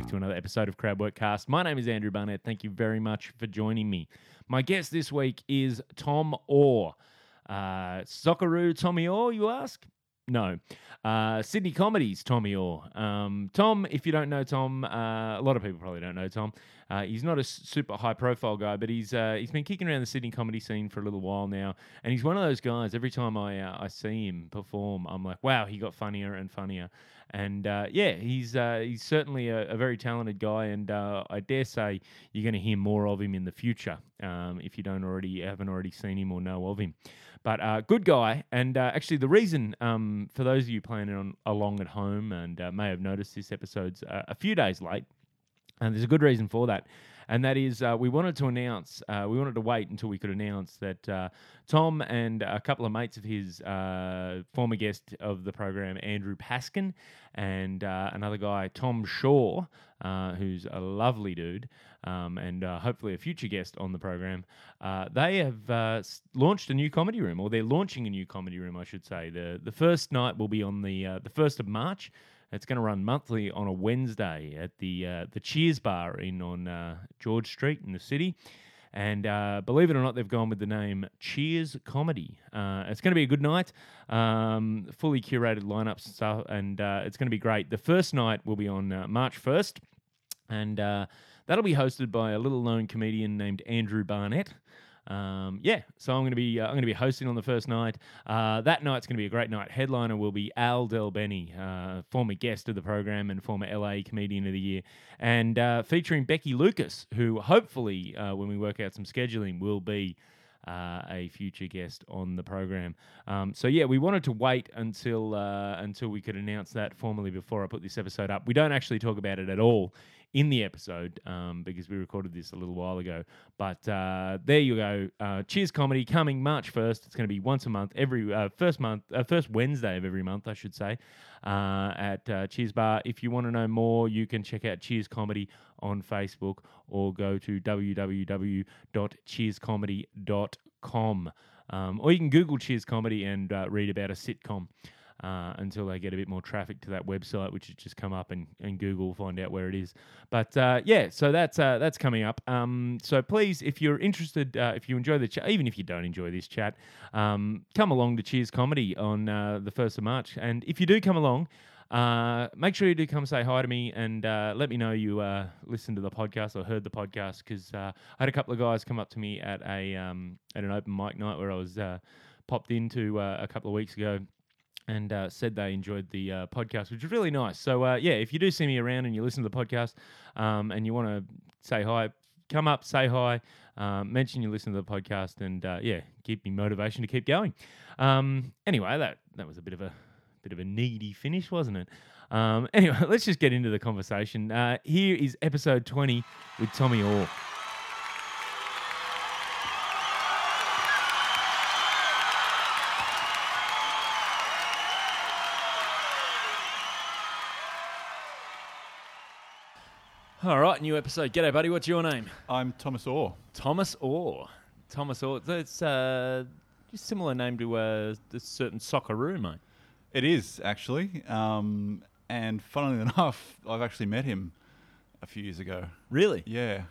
back to another episode of Crowd Workcast. My name is Andrew Barnett. Thank you very much for joining me. My guest this week is Tom Orr. Uh, Socceroo Tommy Oar, you ask? No. Uh, Sydney Comedies, Tommy Orr. Um, Tom, if you don't know Tom, uh, a lot of people probably don't know Tom. Uh, he's not a super high profile guy, but he's uh, he's been kicking around the Sydney comedy scene for a little while now, and he's one of those guys. Every time I uh, I see him perform, I'm like, wow, he got funnier and funnier. And uh, yeah, he's uh, he's certainly a, a very talented guy, and uh, I dare say you're going to hear more of him in the future um, if you don't already haven't already seen him or know of him. But uh, good guy, and uh, actually the reason um, for those of you planning on along at home and uh, may have noticed this episode's a few days late, and there's a good reason for that. And that is, uh, we wanted to announce, uh, we wanted to wait until we could announce that uh, Tom and a couple of mates of his, uh, former guest of the program, Andrew Paskin, and uh, another guy, Tom Shaw, uh, who's a lovely dude, um, and hopefully a future guest on the program, they have launched a new comedy room, or they're launching a new comedy room, I should say. The, the first night will be on the, the 1st of March. It's going to run monthly on a Wednesday at the uh, the Cheers Bar in on uh, George Street in the city. And uh, believe it or not, they've gone with the name Cheers Comedy. Uh, it's going to be a good night, um, fully curated lineups and stuff, and uh, it's going to be great. The first night will be on uh, March first, and that'll be hosted by a little known comedian named Andrew Barnett. Um, yeah, so I'm going to be uh, I'm going to be hosting on the first night. Uh, that night's going to be a great night. Headliner will be Al Del Bene, uh, former guest of the program and former LA Comedian of the Year, and uh, featuring Becky Lucas, who hopefully, uh, when we work out some scheduling, will be uh, a future guest on the program. Um, so yeah, we wanted to wait until until we could announce that formally before I put this episode up. We don't actually talk about it at all in the episode um, because we recorded this a little while ago. But uh, there you go. Uh, Cheers comedy coming March first. It's going to be once a month, every uh, first month, uh, first Wednesday of every month, I should say, uh, at uh, Cheers Bar. If you want to know more, you can check out Cheers Comedy on Facebook or go to www.cheerscomedy.com. Um, or you can Google Cheers Comedy and read about a sitcom uh, until they get a bit more traffic to that website, which has just come up and, and Google find out where it is. But uh, yeah, so that's uh, that's coming up. Um, so please, if you're interested, uh, if you enjoy the chat, even if you don't enjoy this chat, um, come along to Cheers Comedy on uh, the first of March. And if you do come along. Uh, make sure you do come say hi to me and uh, let me know you uh, listened to the podcast or heard the podcast because I had a couple of guys come up to me at a um, at an open mic night where I was popped into a couple of weeks ago and uh, said they enjoyed the uh, podcast, which is really nice. So uh, yeah, if you do see me around and you listen to the podcast um, and you want to say hi, come up, say hi, um, mention you listen to the podcast, and uh, yeah, keep me motivation to keep going. Um, anyway, that that was a bit of a bit of a needy finish, wasn't it? Um, anyway, let's just get into the conversation. Uh, here is episode twenty with Tommy Orr. All right, new episode. G'day, buddy. What's your name? I'm Thomas Orr. Thomas Orr. Thomas Orr. That's uh, similar name to uh, a certain Socceroo, mate. It is actually, um, and funnily enough, I've actually met him a few years ago. Really? Yeah,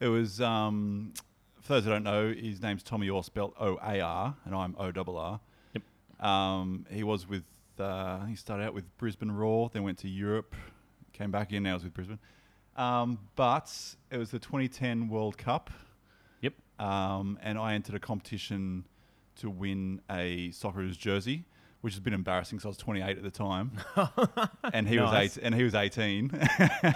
it was. Um, for those who don't know, his name's Tommy Oar, spelled O A R, and I'm O double R. Yep. Um, he was with. Uh, he started out with Brisbane Roar, then went to Europe, came back in. Now he's with Brisbane. Um, but it was the 2010 World Cup. Yep. um, and I entered a competition to win a Socceroos jersey, which has been embarrassing because I was 28 at the time, and he Nice. was eight, and he was 18.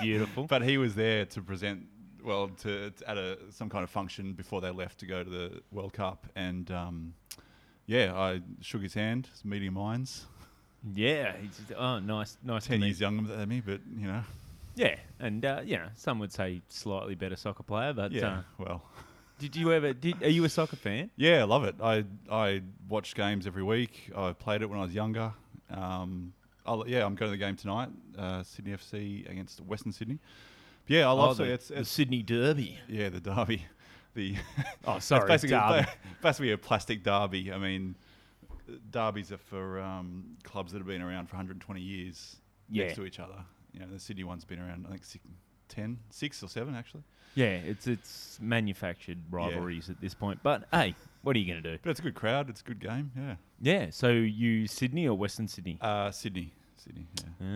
Beautiful. but he was there to present, well, to, to at a some kind of function before they left to go to the World Cup, and um, yeah, I shook his hand. It's meeting minds. Yeah. He's, oh, nice, nice. to Ten years younger than me, but you know, Yeah, and uh, you know, some would say slightly better soccer player, but yeah. uh, well, did you ever? Did, are you a soccer fan? Yeah, I love it. I I watch games every week. I played it when I was younger. Um, I'll, yeah, I'm going to the game tonight. Uh, Sydney FC against Western Sydney. But yeah, I love oh, it. the, It's, the Sydney Derby. yeah, the derby. The Oh, it's sorry, basically derby. basically a plastic derby. I mean, derbies are for um, clubs that have been around for 120 years Yeah. next to each other. You know, the Sydney one's been around, I think, six, 10, six or seven actually. Yeah, it's it's manufactured rivalries at this point. But hey, what are you going to do? But it's a good crowd. It's a good game. Yeah. Yeah. So you Sydney or Western Sydney? Uh, Sydney. Sydney. Yeah.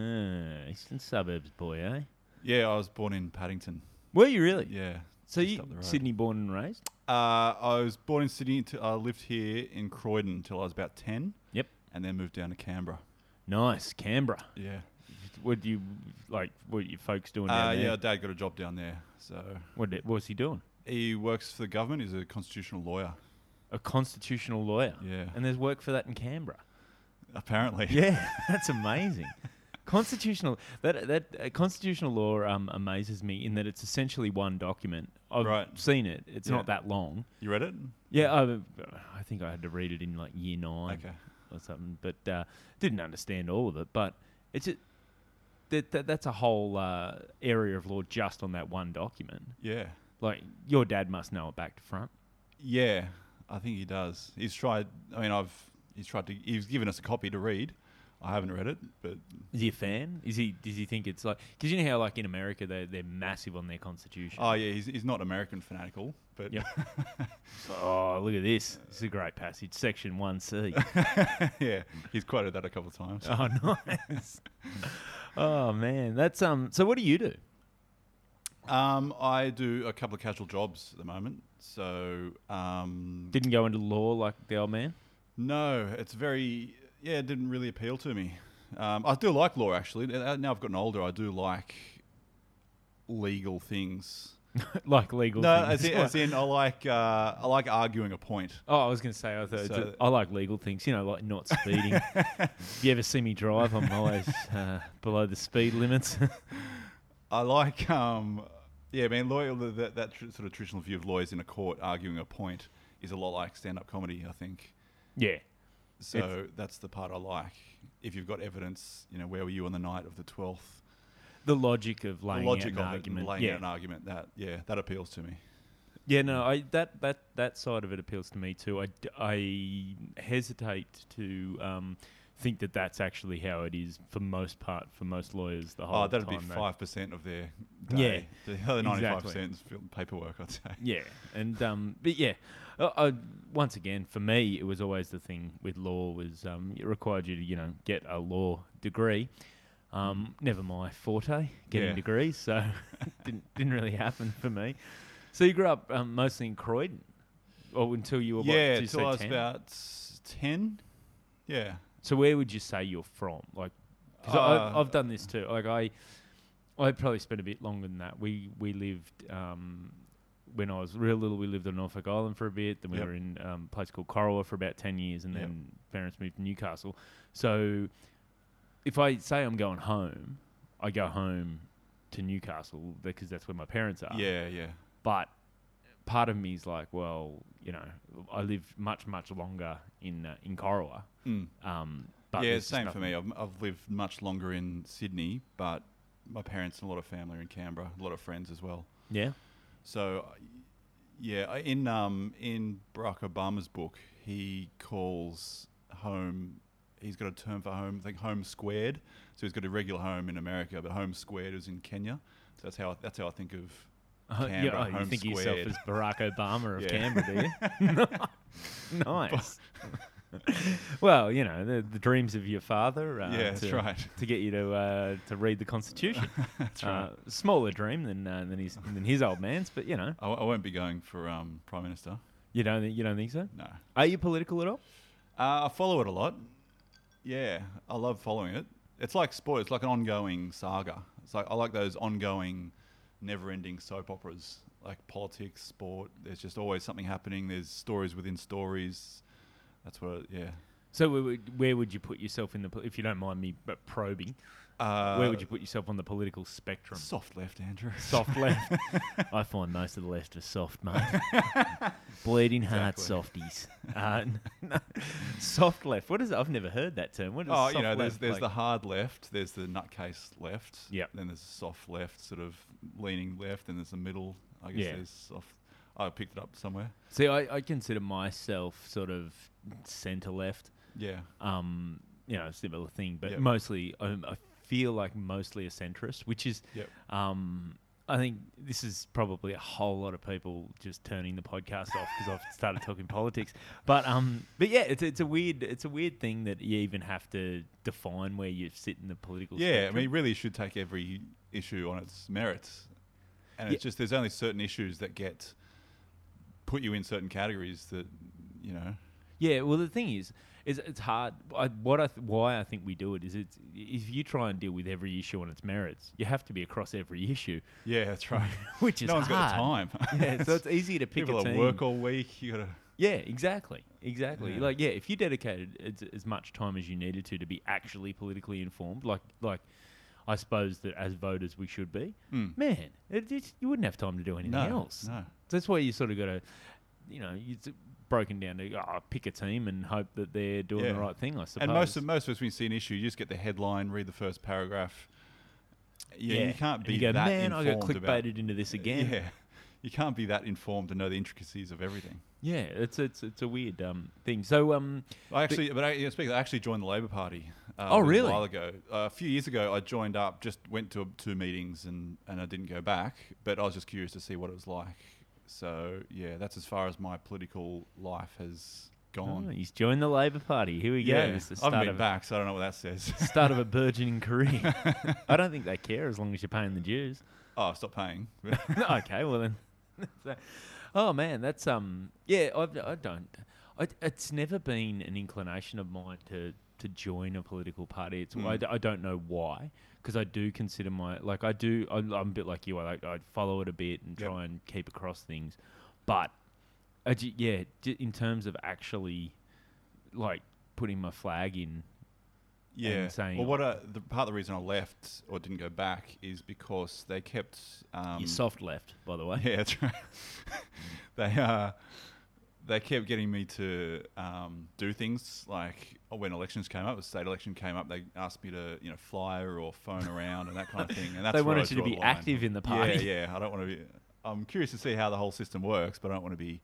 Ah, eastern suburbs boy, eh? Yeah, I was born in Paddington. Were you really? Yeah. So you. Sydney born and raised? Uh, I was born in Sydney. Until, I lived here in Croydon until I was about ten. Yep. And then moved down to Canberra. Nice, Canberra. Yeah. What do you like? What your folks doing Uh, down there? yeah, Dad got a job down there, so What did- what was he doing? he works for the government. He's a constitutional lawyer. A constitutional lawyer. Yeah. And there's work for that in Canberra. Apparently. Yeah, that's amazing. constitutional that that uh, constitutional law um, amazes me in that it's essentially one document. I've Right. seen it. It's Yeah. not that long. You read it? Yeah, I, I think I had to read it in like year nine Okay. or something, but uh, didn't understand all of it. But it's a, that, that that's a whole uh, area of law just on that one document. Yeah. Like your dad must know it back to front. Yeah, I think he does. He's tried. I mean, I've he's tried to. He's given us a copy to read. I haven't read it, but Is he a fan? Is he? Does he think it's like? Because you know how like in America they they're massive on their constitution. oh yeah, he's, he's not American fanatical, but. Oh, look at this. This is a great passage. Section 1C. yeah, he's quoted that a couple of times. oh, nice. oh, man. That's um. So, what do you do? Um, I do a couple of casual jobs at the moment. So um, Didn't go into law like the old man? no, it's very yeah. It didn't really appeal to me. Um, I do like law actually. Now I've gotten older, I do like legal things. like legal no, things. in, as in I like uh, I like arguing a point. Oh, I was going to say, I, thought So- I like legal things, you know, like not speeding. if you ever see me drive, I'm always uh, below the speed limits. I like, um, yeah, man, lawyer, that, that tr- sort of traditional view of lawyers in a court arguing a point is a lot like stand up comedy, I think. yeah. So that's the part I like. If you've got evidence, you know, where were you on the night of the 12th? The logic of The laying logic out an of argument. laying yeah. out an argument, that, yeah, that appeals to me. Yeah, no, I that that that side of it appeals to me too. I hesitate to um, think that that's actually how it is for most part for most lawyers. The whole Oh, that'd be they- 5% of their Yeah. The other 95% is paperwork, I'd say. Yeah, and um, but yeah, uh, I, once again, for me, it was always the thing with law was um, it required you to you know get a law degree. Um, never my forte, getting Yeah. degrees, so didn't didn't really happen for me. So you grew up um, mostly in Croydon, or until you were yeah, until I was 10? about 10. Yeah. So where would you say you're from? Like, because Uh, I've done this too. Like I, I probably spent a bit longer than that. We we lived um, when I was real little. We lived on Norfolk Island for a bit. Then we Yep. were in um, a place called Corowa for about ten years, and Yep. then parents moved to Newcastle. So if I say I'm going home, I go home to Newcastle because that's where my parents are. Yeah, yeah. But part of me is like, well, you know, I live much much longer in uh, in Corowa. Mm. Um, but yeah, same for me. I've, I've lived much longer in Sydney, but my parents and a lot of family are in Canberra, a lot of friends as well. Yeah. So, uh, yeah, in um, in Barack Obama's book, he calls home. He's got a term for home. I think home squared. So he's got a regular home in America, but home squared is in Kenya. So that's how I, that's how I think of Uh, yeah, Canberra, oh, you think of yourself as Barack Obama of Yeah. Canberra, do you? nice. well, you know the, the dreams of your father. Uh, Yeah, that's to, right. To get you to uh, to read the Constitution. That's right. Uh, smaller dream than uh, than his than his old man's, but you know I, I won't be going for um, prime minister. you don't think- you don't think so? No, Are you political at all? uh, I follow it a lot. Yeah, I love following it. It's like sport. It's like an ongoing saga. It's like I like those ongoing, never-ending soap operas, like politics, sport. There's just always something happening. There's stories within stories. That's what. Yeah. So where would, where would you put yourself in the po- if you don't mind me but probing? Uh, where would you put yourself on the political spectrum? Soft left, Andrew. Soft left. I find most of the left are soft, mate. Bleeding heart Exactly. softies. Uh, no, soft left. What is it? I've never heard that term. What is Oh, soft you know, there's left there's like? the hard left, there's the nutcase left. Yeah. Then there's the soft left, sort of leaning left, and there's the middle. I guess Yeah. there's soft. I picked it up somewhere. See, I, I consider myself sort of centre left. Yeah. Um, you know, similar thing, but Yep. mostly um, I feel like mostly a centrist, which is Yep. um, I think this is probably a whole lot of people just turning the podcast off because I've started talking politics. But um, but yeah, it's it's a weird it's a weird thing that you even have to define where you sit in the political. Yeah, I spectrum. mean, you really should take every issue on its merits, and it's just there's only certain issues that get put you in certain categories that you know. Yeah, well, the thing is, is it's hard. I, what I th- why I think we do it is it's if you try and deal with every issue on its merits, you have to be across every issue, Yeah, that's right. which is no one's got the time. Yeah, so it's easy to pick People a work all week. You gotta. Yeah, exactly, exactly. Yeah. Like, yeah, if you dedicated as, as much time as you needed to to be actually politically informed, like, like, I suppose that as voters we should be. Mm. Man, it, it, you wouldn't have time to do anything No, else. no. So that's why you sort of got to, you know, it's broken down to oh, pick a team and hope that they're doing Yeah. the right thing. I suppose. And most of most of us, when you see an issue, you just get the headline, read the first paragraph. Yeah, you can't be you go, that man, I got informed about- clickbaited into this again. Yeah, you can't be that informed to know the intricacies of everything. Yeah, it's it's it's a weird um thing. So um, I actually, but I, yeah, speaking, I actually joined the Labor Party. Uh, Oh, a really? while ago, uh, a few years ago, I joined up. Just went to two meetings and and I didn't go back. But I was just curious to see what it was like. So yeah, that's as far as my political life has oh, gone. he's joined the Labor Party. Here we go. yeah, It's the I start haven't been back, so I don't know what that says. start of a burgeoning career. I don't think they care as long as you're paying the dues. oh, stop paying. okay, well then. So- oh man, that's um yeah. I've, I don't. I, it's never been an inclination of mine to to join a political party. It's Mm. I I, don't know why because I do consider my like I do. I, I'm a bit like you. I like I follow it a bit and Yep. try and keep across things, but I yeah, in terms of actually like putting my flag in Yeah. saying- well, what uh, the part of the reason I left or didn't go back is because they kept. Um, you soft left, by the way. Yeah, that's right. they uh, they kept getting me to um, do things like oh, when elections came up, the state election came up, they asked me to you know flyer or phone around and that kind of thing. And that's They wanted you to be line. active in the party. Yeah, yeah. I don't want to be. I'm curious to see how the whole system works, but I don't want to be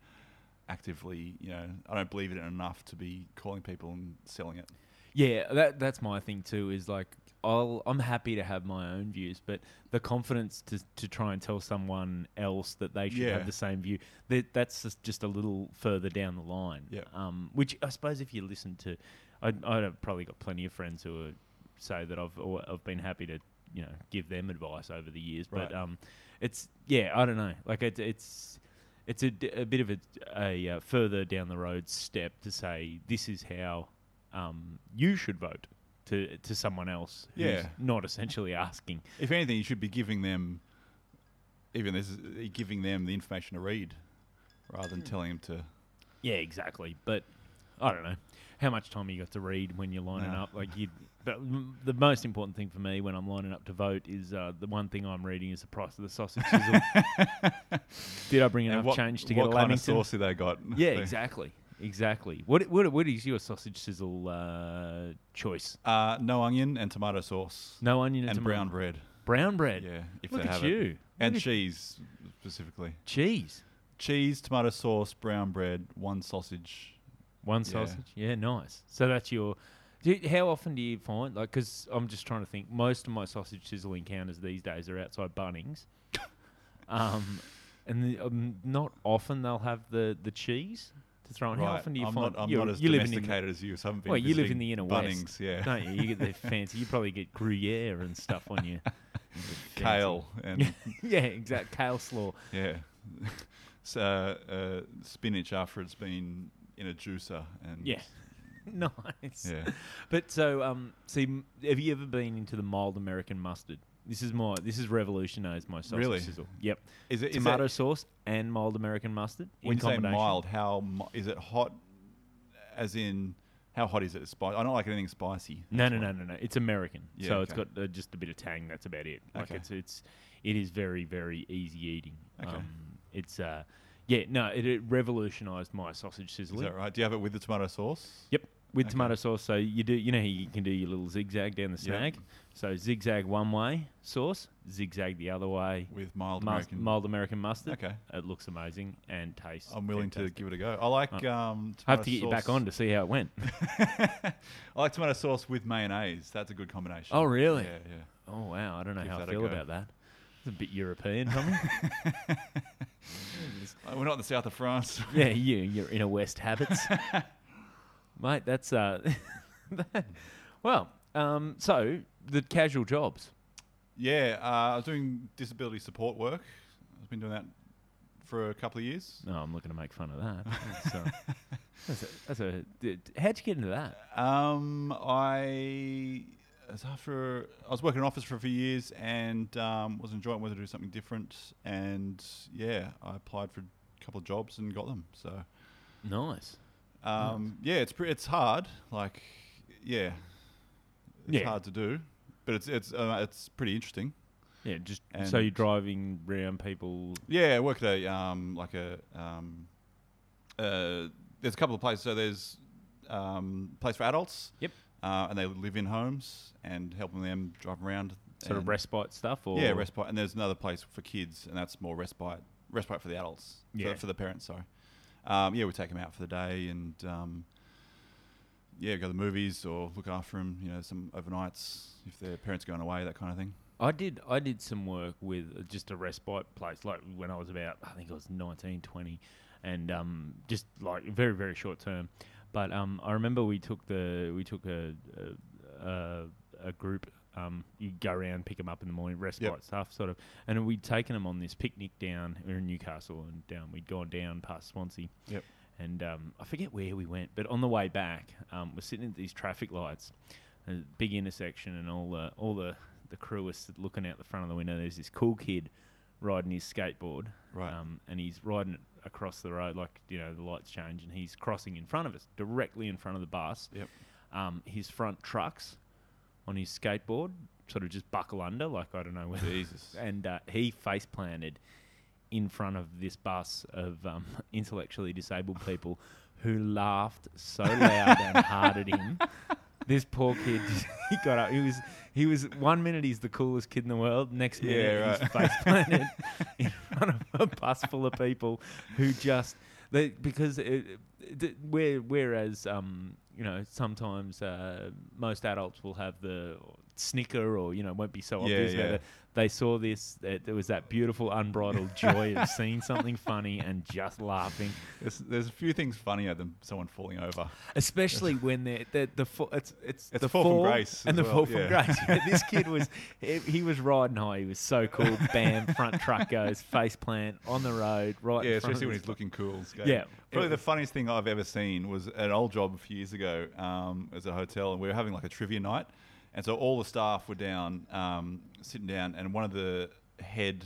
actively. You know, I don't believe in it enough to be calling people and selling it. Yeah, that that's my thing too. Is like I'll I'm happy to have my own views, but the confidence to to try and tell someone else that they should Yeah. have the same view that that's just, just a little further down the line. Yep. Um, which I suppose if you listen to, I I've probably got plenty of friends who are, say that I've al- I've been happy to you know give them advice over the years, but um, it's yeah I don't know like it, it's. It's a, d- a bit of a, a uh, further down the road step to say this is how um, you should vote to to someone else who's Yeah. not essentially asking. If anything, you should be giving them, even this, is- giving them the information to read, rather than telling them to. Yeah, exactly. But I don't know how much time you got to read when you're lining No. up. Like you, but m- the most important thing for me when I'm lining up to vote is uh, the one thing I'm reading is the price of the sausage sizzle. Did I bring enough change to get a what kind of Lamington? sauce have they got? Yeah, They- exactly, exactly. What what what is your sausage sizzle uh, choice? Uh, no onion and tomato sauce. No onion and tomato- brown bread. Brown bread. Yeah, if Look they at have you. it. And Look at- cheese specifically. Cheese. Cheese, tomato sauce, brown bread, one sausage. One Yeah. sausage. Yeah, nice. So that's your. Do you- how often do you find like? Because I'm just trying to think. Most of my sausage sizzle encounters these days are outside Bunnings, um, and the, um, not often they'll have the the cheese to throw in. How Right. often do you I'm find? not, I'm not as you live in domesticated as you. So I haven't been well, you live in the inner Bunnings, west, yeah. don't you? You get the fancy. You probably get Gruyere and stuff on you. Kale and yeah, exact kale slaw. yeah, so, uh, spinach after it's been in a juicer and Yeah, nice. yeah. But so, um, see, have you ever been into the mild American mustard? This is my this has revolutionised my sausage Really? sizzle. Yep, Is it is tomato that, sauce and mild American mustard in when you say combination. mild? How mi- is it hot? As in, how hot is it? Spicy? I don't like anything spicy. No, no, no, no, no. It's American, Yeah, so it's okay. got uh, just a bit of tang. That's about it. Like Okay. it's it's it is very very easy eating. Okay. Um, it's uh, yeah, no, it, it revolutionised my sausage sizzle. Is sizzling. that right? Do you have it with the tomato sauce? Yep. With Okay. tomato sauce. So you do, you know, how you can do your little zigzag down the Yep. So zigzag one way sauce, zigzag the other way. with mild Mus- American. mild American mustard. Okay, It looks amazing and tastes. I'm willing fantastic. to give it a go. I like. Right. Um, I have to get you back on to see how it went. I like tomato sauce with mayonnaise. That's a good combination. Oh, really? Yeah, yeah. Oh wow, I don't know how I feel about that. It's a bit European, Tommy. Uh, We're not in the south of France. yeah, you, your inner west habits, mate. That's uh, that- well. Um, so the casual jobs. yeah, uh, I was doing disability support work. I've been doing that for a couple of years. No, I'm looking to make fun of that. That's, uh, that's a, that's a. d- d- How'd you get into that? Um, I was after I was working in an office for a few years and um, was enjoying wanted to do something different. And yeah, I applied for a couple of jobs and got them. So Nice. Um, yeah, it's pre- it's hard. Like yeah, it's Yeah. hard to do, but it's it's uh, it's pretty interesting. Yeah, just so And- you're driving around people. Yeah, I work at a um, like a um, uh, there's a couple of places. So there's um, place for adults. Yep. Uh, and they live in homes and helping them drive around. Sort of respite stuff, or Yeah, respite. And there's another place for kids, and that's more respite. Respite for the adults. for- Yeah. For, the parents. Sorry. Um, yeah, we take them out for the day and um, yeah, go to the movies or look after them. You know, some overnights if their parents are going away, that kind of thing. I did I did some work with just a respite place like when I was about I think I was 19 20 and um, just like very very short term but um, I remember we took the we took a a, a, a group um, you go around pick them up in the morning rest respite stuff sort of and we'd taken them on this picnic down we were in Newcastle and down we'd gone down past Swansea Yep. and um, I forget where we went but on the way back um, we're sitting at these traffic lights a big intersection and all the all the the crew was looking out the front of the window. There's this cool kid riding his skateboard, Right. Um, and he's riding it across the road, like you know the lights change, and he's crossing in front of us, directly in front of the bus. Yep. Um, his front trucks on his skateboard sort of just buckle under, like I don't know whether. Jesus. And uh, he face planted in front of this bus of um, intellectually disabled people who laughed so loud and hard at him. This poor kid, he got up. He was, he was. One minute he's the coolest kid in the world. Next minute Yeah, he's face planted in front of a bus full of people who just they because it, it, where whereas um you know sometimes uh, most adults will have the snicker or you know won't be so Yeah, obvious yeah. It. They saw this. That there was that beautiful unbridled joy of seeing something funny and just laughing, There's, there's a few things funnier than someone falling over. especially when they're, the the fo- it's it's, It's the fall from grace and the well, fall from yeah. grace. Yeah, this kid was he, he was riding high. He was so cool. Bam, front truck goes, face plant on the road, right. Yeah, in front especially when he's looking cool. Yeah, Probably the funniest thing I've ever seen was at an old job a few years ago um, as a hotel, and we were having like a trivia night. And so all the staff were down, um, sitting down, and one of the head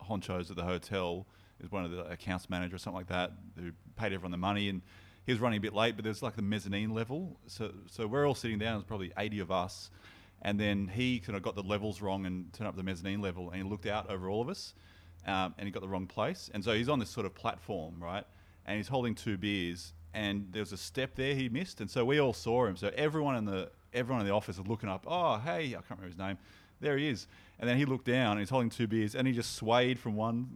honchos at the hotel is one of the accounts manager or something like that who paid everyone the money. And he was running a bit late, but there's like the mezzanine level. So, so we're all sitting down, there's probably 80 of us. And then he kind of got the levels wrong and turned up the mezzanine level, and he looked out over all of us um, and he got the wrong place. And so he's on this sort of platform, right? And he's holding two beers, and there's a step there he missed, and so we all saw him. So everyone in the everyone in the office was looking up. Oh, hey, I can't remember his name. There he is. And then he looked down, and he's holding two beers, and he just swayed from one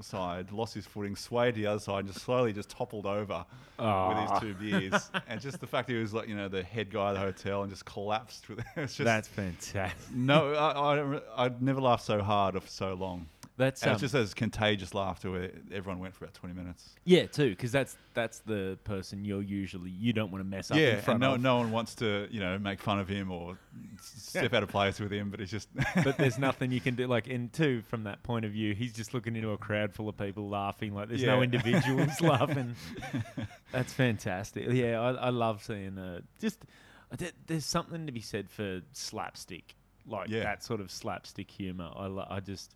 side, lost his footing, swayed to the other side, and just slowly just toppled over with his ah. two beers. and just the fact that he was like, you know, the head guy of the hotel, and just collapsed with it. It's just That's fantastic. no, I, I, I'd never laughed so hard or for so long. That's um, it's just as contagious laughter where everyone went for about 20 minutes. yeah, too, because that's that's the person you're usually you don't want to mess up in yeah, and no, of. no one wants to, you know, make fun of him or step out of place with him, but it's just. but there's nothing you can do. Like, in two, from that point of view, he's just looking into a crowd full of people laughing. Like, there's no individuals laughing. That's fantastic. Yeah, I, I love seeing uh, just. There's something to be said for slapstick, like Yeah. that sort of slapstick humor. I, lo- I just,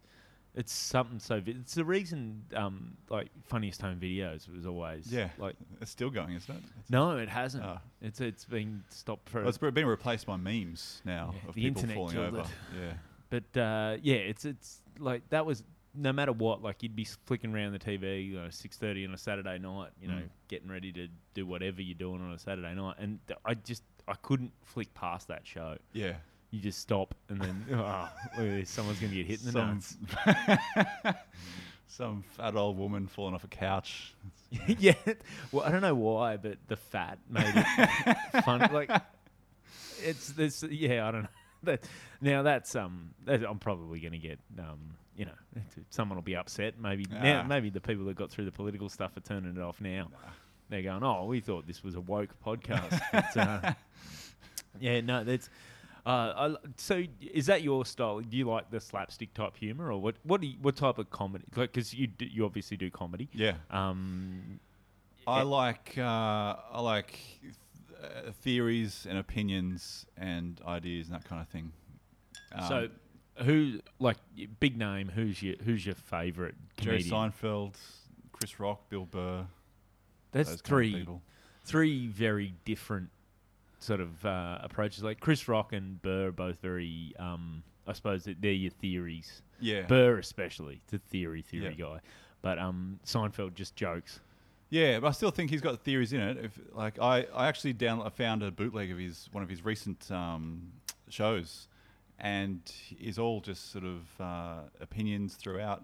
it's something so. vi- It's the reason, um, like funniest home videos was always yeah, like it's still going, isn't it? It's, no, it hasn't. Ah. It's it's been stopped for. well, it's been replaced by memes now Yeah, of the people internet falling killed over. it. Yeah. But uh, yeah, it's it's like that was no matter what, like you'd be flicking around the TV, you know, six thirty on a Saturday night, you know, Mm. getting ready to do whatever you're doing on a Saturday night, and th- I just I couldn't flick past that show. Yeah. You just stop, and then oh, this, someone's gonna get hit in the Some, nuts. some fat old woman falling off a couch. yeah, well, I don't know why, but the fat made it funny. Like it's this, yeah, I don't know. That, now that's um, that, I'm probably going to get um, you know, someone will be upset. Maybe now, Ah. maybe the people that got through the political stuff are turning it off now. They're going, oh, we thought this was a woke podcast. But, uh, yeah, no, that's. Uh, I, so is that your style? Do you like the slapstick type humor, or what? What do you, what type of comedy? Because you do, you obviously do comedy. Yeah. Um, I Eh. like uh, I like uh, theories and opinions and ideas and that kind of thing. so Um, who like big name? Who's your who's your favorite Jerry comedian? Seinfeld, Chris Rock, Bill Burr. That's those kind of three three very different sort of uh, approaches. Like Chris Rock and Burr are both very. Um, I suppose that they're your theories. Yeah. Burr especially, the theory theory Yeah. guy. But um, Seinfeld just jokes. Yeah, but I still think he's got theories in it. If like I, I actually down I found a bootleg of his one of his recent um, shows, and is all just sort of uh, opinions throughout.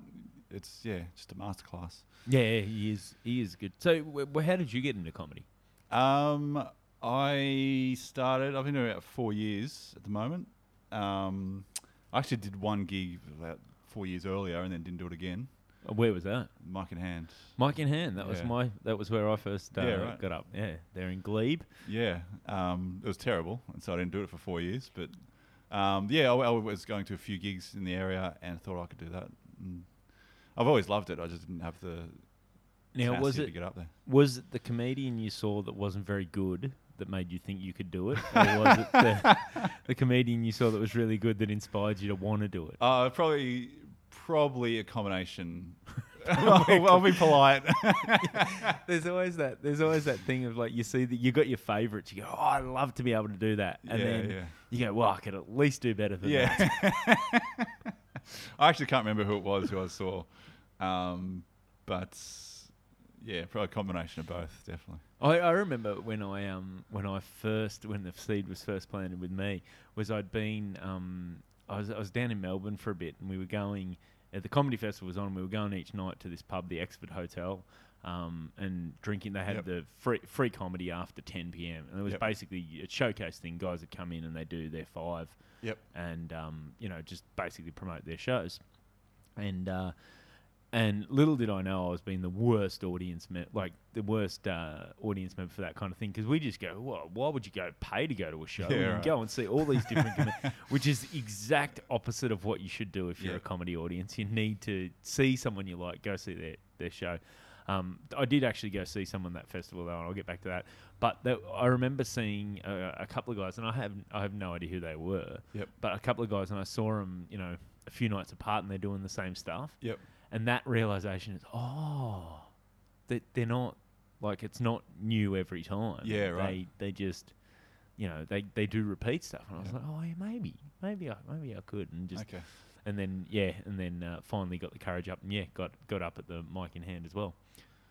It's yeah, just a masterclass. Yeah, he is. He is good. So, w- w- how did you get into comedy? Um, I started. I've been doing it about four years at the moment. Um, I actually did one gig about four years earlier, and then didn't do it again. Uh, Where was that? Mic in hand. Mic in hand. That was Yeah. my. That was where I first uh, Yeah, right. got up. Yeah, there in Glebe. Yeah, um, it was terrible, and so I didn't do it for four years. But um, yeah, I, I was going to a few gigs in the area and thought I could do that. And I've always loved it. I just didn't have the Now, was tenacity it to get up there? was it the comedian you saw that wasn't very good that made you think you could do it, or was it the, the comedian you saw that was really good that inspired you to want to do it? Uh, probably, probably a combination. I'll, I'll be polite. There's always that. There's always that thing of like you see that you got your favorites. You go, oh, I'd love to be able to do that, and Yeah, then yeah. you go, well, I could at least do better than yeah. that. I actually can't remember who it was who I saw, um, but yeah, probably a combination of both, definitely. I, I remember when I um when I first when the seed was first planted with me was I'd been um I was I was down in Melbourne for a bit and we were going uh, the comedy festival was on and we were going each night to this pub the Exford Hotel um and drinking they had Yep. the free free comedy after 10 p.m. and it was Yep. basically a showcase thing guys would come in and they do their five Yep. and um, you know just basically promote their shows. And uh, and little did I know I was being the worst audience me- like the worst uh, audience member for that kind of thing because we just go, well, why would you go pay to go to a show? Yeah, right. go and see all these different, com- which is exact opposite of what you should do if you're Yeah. a comedy audience. You need to see someone you like, go see their their show. Um, I did actually go see someone that festival though, and I'll get back to that. But that, I remember seeing a, a couple of guys, and I have I have no idea who they were. Yep. But a couple of guys, and I saw them, you know, a few nights apart, and they're doing the same stuff. Yep. And that realization is, oh, they, they're not like it's not new every time. Yeah, right. They they just, you know, they, they do repeat stuff, and I was Yeah. like, oh, yeah, maybe, maybe I maybe I could, and just Okay. and then yeah, and then uh, finally got the courage up, and yeah, got got up at the mic in hand as well.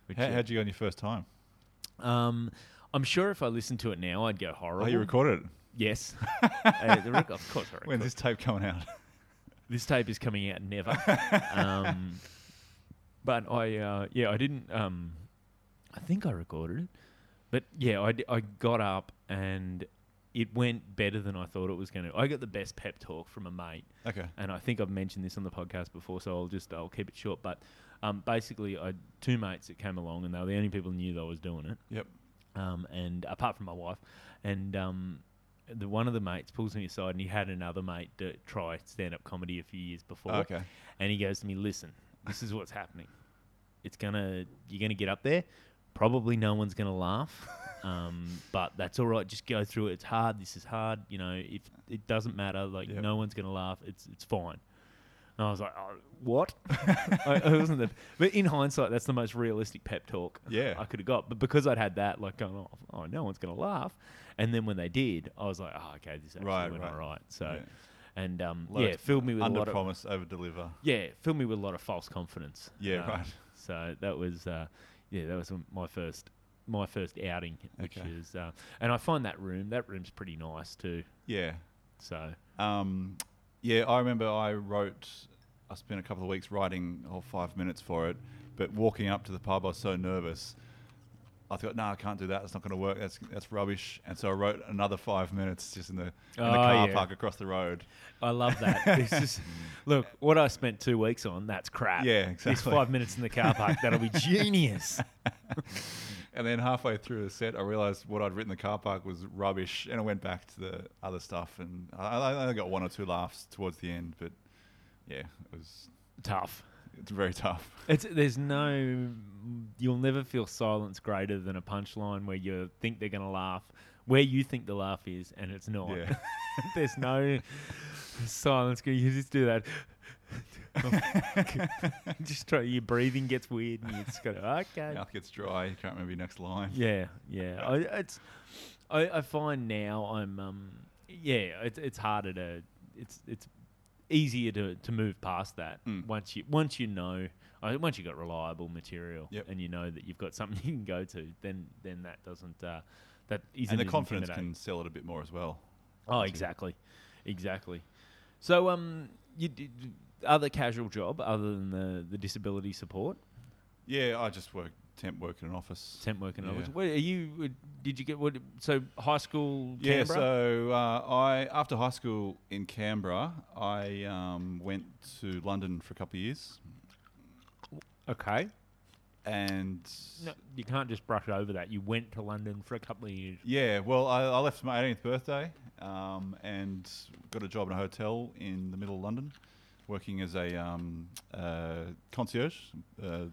Which, How, uh, how'd you go on your first time? um, I'm sure if I listened to it now, I'd go horrible. Oh, you recorded it. Yes, uh, the rec- of course I record. When's this tape coming out? This tape is coming out never. um, but I, uh, yeah, I didn't. Um, I think I recorded it, but yeah, I, d- I got up and it went better than I thought it was going to. I got the best pep talk from a mate, Okay. and I think I've mentioned this on the podcast before, so I'll just I'll keep it short. But um, basically, I had two mates that came along, and they were the only people who knew that I was doing it Yep. um, and apart from my wife, and um, the one of the mates pulls me aside, and he had another mate to try stand up comedy a few years before, Okay. and he goes to me, "Listen, this is what's happening. It's gonna you're gonna get up there. Probably no one's gonna laugh." Um, but that's all right. Just go through it. It's hard. This is hard. You know, if it doesn't matter, like Yep. no one's gonna laugh. It's it's fine. And I was like, oh, "What?" I, I wasn't the, but in hindsight, that's the most realistic pep talk Yeah. I could have got. But because I'd had that, like going, "Oh, oh no one's gonna laugh," and then when they did, I was like, "Oh, okay, this actually Right, went right. all right." So, Yeah. and um, yeah, filled me with a under lot of promise, over deliver. yeah, filled me with a lot of false confidence. Yeah, Uh, right. So that was uh, yeah, that was my first my first outing, which Okay. is uh, and I find that room that room's pretty nice too. Yeah. So Um, yeah, I remember I wrote, I spent a couple of weeks writing all five minutes for it, but walking up to the pub, I was so nervous. I thought, no, I can't do that. That's not going to work. That's that's rubbish. And so I wrote another five minutes just in the, in the Oh, car yeah. park across the road. I love that. it's just look what I spent two weeks on. That's crap. Yeah, This exactly. five minutes in the car park that'll be genius. And then halfway through the set, I realized what I'd written in the car park was rubbish, and I went back to the other stuff, and I, I only got one or two laughs towards the end, but yeah, it was Tough. it's very tough. It's there's no you'll never feel silence greater than a punchline where you think they're gonna laugh, where you think the laugh is, and it's not. Yeah. there's no silence. You just do that. just try. Your breathing gets weird, and you just go, okay. Mouth gets dry. You can't remember your next line. Yeah, yeah. I, it's I, I find now I'm um yeah it's it's harder to it's it's easier to, to move past that Mm. once you once you know uh, once you got reliable material Yep. and you know that you've got something you can go to then then that doesn't uh, that isn't and the confidence can sell it a bit more as well. oh exactly exactly so um you did other casual job other than the the disability support Yeah, I just work temp work in an office. temp working Yeah. hours where are you did you get what so high school Yeah, so uh, I after high school in Canberra, I um, went to London for a couple of years, Okay. and No, you can't just brush over that. You went to London for a couple of years. yeah, well, I, I left for my 18th birthday um, and got a job in a hotel in the middle of London, working as a um, uh, concierge. Uh,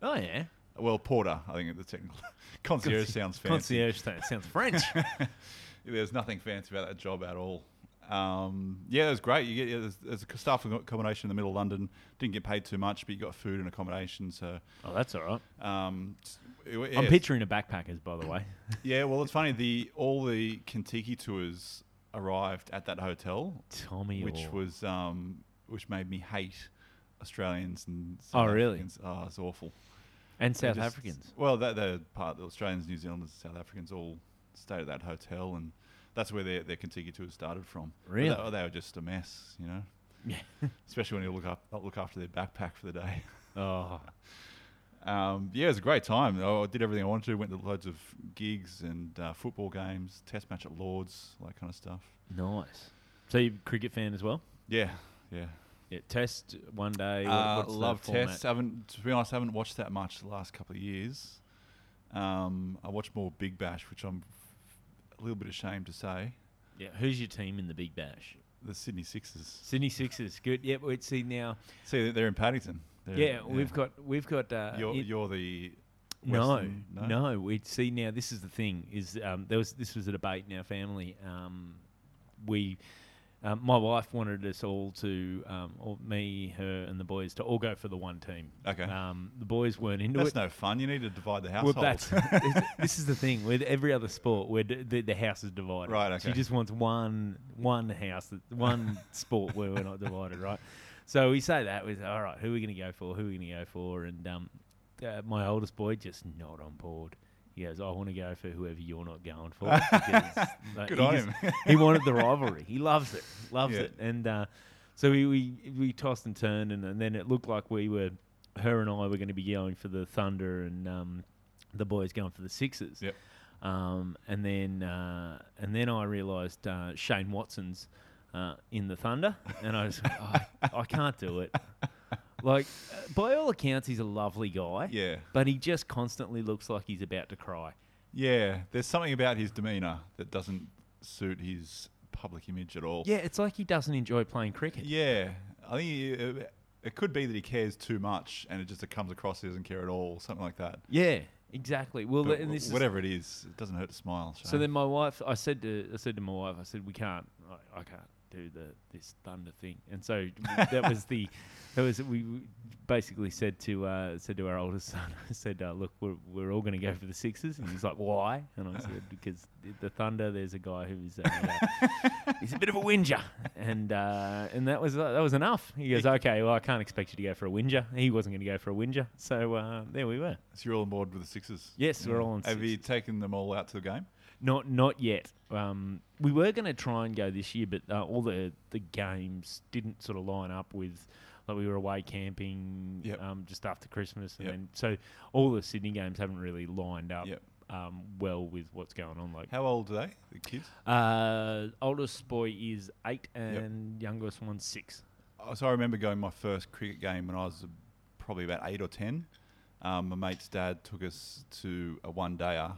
Oh yeah. well, porter, I think the technical concierge sounds fancy. Concierge sounds French. There's nothing fancy about that job at all. Um, yeah, it was great. You get yeah, there's, there's a staff accommodation in the middle of London. Didn't get paid too much, but you got food and accommodation. So oh, that's all right. um, it- I'm yeah, picturing a backpackers, by the way. Yeah, well, it's funny. The all the Contiki tours arrived at that hotel, Tommy, which Orr. was um, which made me hate Australians and South Africans. Oh, really? Africans. Oh, it's awful. and South just- Africans. Well, that the part the Australians, New Zealanders, South Africans all stayed at that hotel, and that's where their their Contiki tours started from. Really? They, they were just a mess, you know. Yeah. Especially when you look up look after their backpack for the day. Oh, Um, yeah, it was a great time. I did everything I wanted to. Went to loads of gigs and uh, football games, test match at Lords, all that kind of stuff. nice. So you a cricket fan as well? Yeah, yeah. Yeah. Test one day. Uh, love format? tests. haven't to be honest, I haven't watched that much the last couple of years. Um, I watch more Big Bash, which I'm a little bit ashamed to say. Yeah. Who's your team in the Big Bash? The Sydney Sixers. Sydney Sixers. Good. Yep. We'd see now. See, they're in Paddington. They're- Yeah, we've got we've got. Uh, You're, you're the No, Western- no, We'd see now. This is the thing: is um, there was this was a debate in our family. Um, we, um, my wife wanted us all to, um, or me, her, and the boys to all go for the one team. Okay. Um, the boys weren't into That's it. That's no fun. You need to divide the household. well, that's this- this is the thing with every other sport where d- the, the house is divided. Right, Okay. She just wants one one house, that- one sport where we're not divided. Right. So we say that with all right. Who are we going to go for? Who are we going to go for? And um, uh, my oldest boy just not on board. He goes, I want to go for whoever you're not going for. because, like, Good he on just- him. he wanted the rivalry. He loves it. Loves Yeah. it. And uh, so we, we we tossed and turned, and, and then it looked like we were, her and I were going to be going for the Thunder, and um, the boys going for the Sixers. Yep. Um, and then uh, and then I realised uh, Shane Watson's uh, in the Thunder, and I was oh, I, I can't do it. Like uh, by all accounts, he's a lovely guy. Yeah. But he just constantly looks like he's about to cry. Yeah, there's something about his demeanour that doesn't suit his public image at all. Yeah, it's like he doesn't enjoy playing cricket. Yeah, I think he, uh, it could be that he cares too much, and it just comes across he doesn't care at all, something like that. Yeah, exactly. Well, But and this is, whatever it is, it doesn't hurt to smile. So Shane. then my wife, I said to I said to my wife, I said we can't, I, I can't, do the this thunder thing, and so that was the that was we we basically said to uh, said to our oldest son, I said, uh, look, we're we're all going to go for the Sixers, and he's like, why? And I said, because the- the Thunder, there's a guy who's uh, he's a bit of a whinger, and uh, and that was uh, that was enough. He goes, okay, well, I can't expect you to go for a whinger. He wasn't going to go for a whinger, so uh, there we were. So you're all on board with the Sixers. Yes, we're all on Have you taken them all out to the game? Not not yet. Um, we were going to try and go this year, but uh, all the the games didn't sort of line up with. Like we were away camping Yep. um, just after Christmas, and Yep. then so all the Sydney games haven't really lined up Yep. um, well with what's going on. Like, How old are they, the kids? uh, oldest boy is eight, and youngest one's six. Oh, So I remember going my first cricket game when I was probably about eight or ten. Um, my mate's dad took us to a one dayer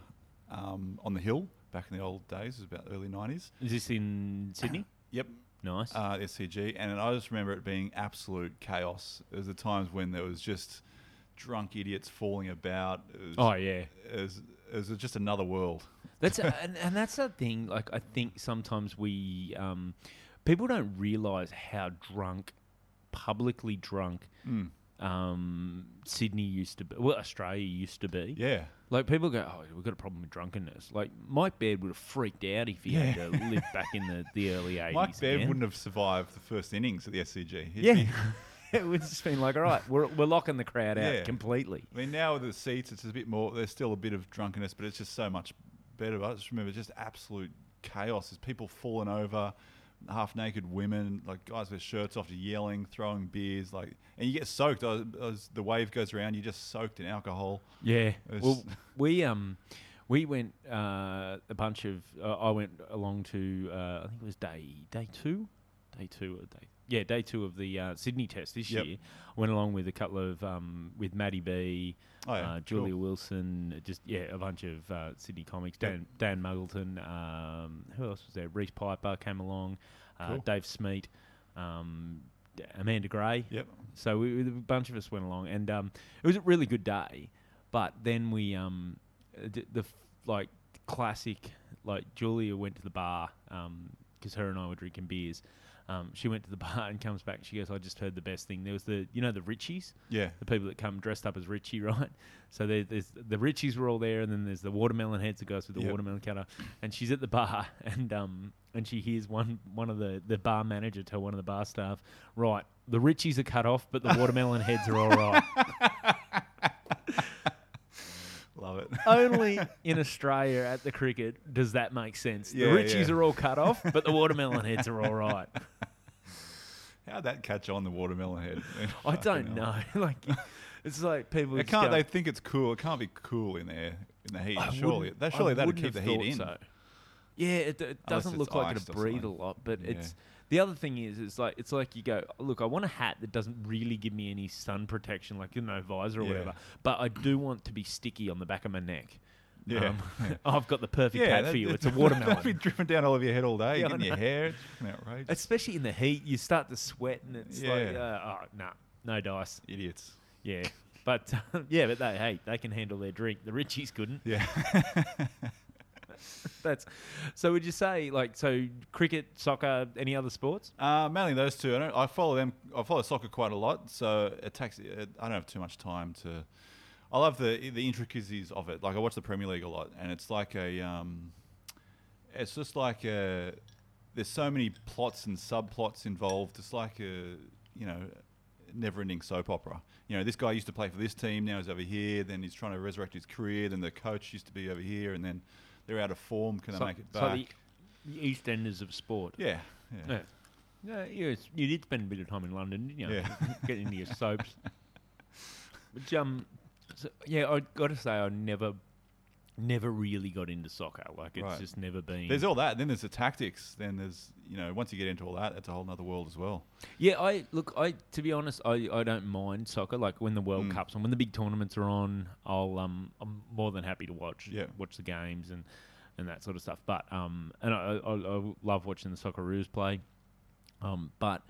um, on the hill back in the old days. It was about early nineties. Is this in Sydney? Yep, Nice. uh, SCG, and I just remember it being absolute chaos. There was the times when there was just drunk idiots falling about. Was, oh yeah, it was, it was just another world. That's and, and that's the thing. Like I think sometimes we um, people don't realize how drunk, publicly drunk, Mm. Um, Sydney used to be. Well, Australia used to be. Yeah, Like people go, oh, we've got a problem with drunkenness. Like Mike Baird would have freaked out if he had to live back in the, the early eighties. Mike Baird wouldn't have survived the first innings at the SCG. He'd Yeah. it would just been like, all right, we're, we're locking the crowd out Yeah. completely. I mean, now with the seats, it's a bit more. There's still a bit of drunkenness, but it's just so much better. But I just remember just absolute chaos. There's people falling over, half naked women, like guys with shirts off, yelling, throwing beers, like, and you get soaked. As, as the wave goes around, you're just soaked in alcohol. Yeah. Well, we um, we went uh, a bunch of. Uh, I went along to. Uh, I think it was day day two, day two or day. Yeah, day two of the uh, Sydney Test this Yep. year. I went along with a couple of um, with Maddie B, Oh, yeah, uh, cool. Julia Wilson, just yeah, a bunch of uh, Sydney comics. Yep. Dan Dan Muggleton, um, who else was there? Reese Piper came along, uh, Cool. Dave Smeet, um, Amanda Gray. Yep. So we, a bunch of us went along, and um, it was a really good day. But then we, um, d- the f- like classic, like Julia went to the bar because her and I were drinking beers. Um, she went to the bar and comes back. She goes, "I just heard the best thing. There was the, you know, the Richies, Yeah. the people that come dressed up as Richie, right? So there, there's the Richies were all there, and then there's the watermelon heads, the guys with the Yep. watermelon cutter, and she's at the bar, and um, and she hears one one of the the bar manager tell one of the bar staff, right, the Richies are cut off, but the watermelon heads are all right. Love it. Only in Australia at the cricket does that make sense. Yeah, the Richies yeah. are all cut off, but the watermelon heads are all right. How'd that catch on the watermelon head? I don't know. like, it's like people. It just can't. go, They think it's cool. It can't be cool in there in the heat. I surely, wouldn't- that I surely that'd wouldn't keep the have heat thought in. so. Yeah, it, it doesn't it's look like iced it'll or breathe a something. lot, but it's the other thing is, it's like it's like you go, look, I want a hat that doesn't really give me any sun protection, like you know, visor or Yeah. whatever, but I do want to be sticky on the back of my neck. Yeah. Um, I've got the perfect hat that- for you. It's a That'd be watermelon. dripping down all over your head all day, Yeah, getting your hair. It's outrageous. Especially in the heat, you start to sweat, and it's like, Yeah. uh, oh no, no dice. Idiots. Yeah, but yeah, but they hey, they can handle their drink. The Richies couldn't. Yeah. That's so. Would you say like so? Cricket, soccer, any other sports? uh, mainly those two. I, don't, I follow them. I follow soccer quite a lot, so it takes. It, I don't have too much time to. I love the the intricacies of it. Like I watch the Premier League a lot, and it's like a. Um, it's just like a. There's so many plots and subplots involved. It's like a you know, never-ending soap opera. You know, this guy used to play for this team. Now he's over here. Then he's trying to resurrect his career. Then the coach used to be over here, and then they're out of form. Can so, they make it back? so back? the, EastEnders of sport. yeah, yeah. Yeah. Yeah, you, you did spend a bit of time in London, didn't you? Yeah. Getting into your soaps. But um, so, yeah, I've got to say, I never, never really got into soccer. Like it's Right. just never been. There's all that. Then there's the tactics. Then there's you know once you get into all that, that's a whole other world as well. Yeah, I look. I to be honest, I, I don't mind soccer. Like when the World Mm. Cups and when the big tournaments are on, I'll um I'm more than happy to watch Yeah. watch the games and and that sort of stuff. But um and I I, I love watching the Socceroos play. Um, but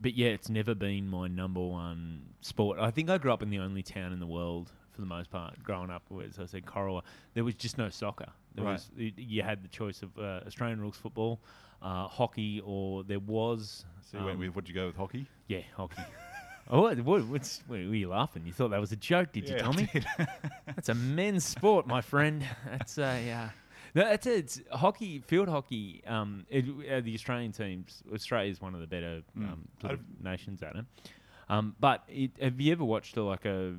but yeah, it's never been my number one sport. I think I grew up in the only town in the world for the most part growing up. As I said, Corowa, there was just no soccer. There Right. was you had the choice of uh, Australian rules football, uh, hockey, or there was So you went um, with, what'd you go with hockey? yeah hockey. oh, what, what, what's, what, were you laughing? You thought that was a joke, did you, Yeah, I Tommy? That's a men's sport, my friend. That's a uh, no, that's it. It's hockey, field hockey. Um, it, uh, the Australian teams. Australia is one of the better Mm. um, sort of nations at it. Um, but it, have you ever watched a, like a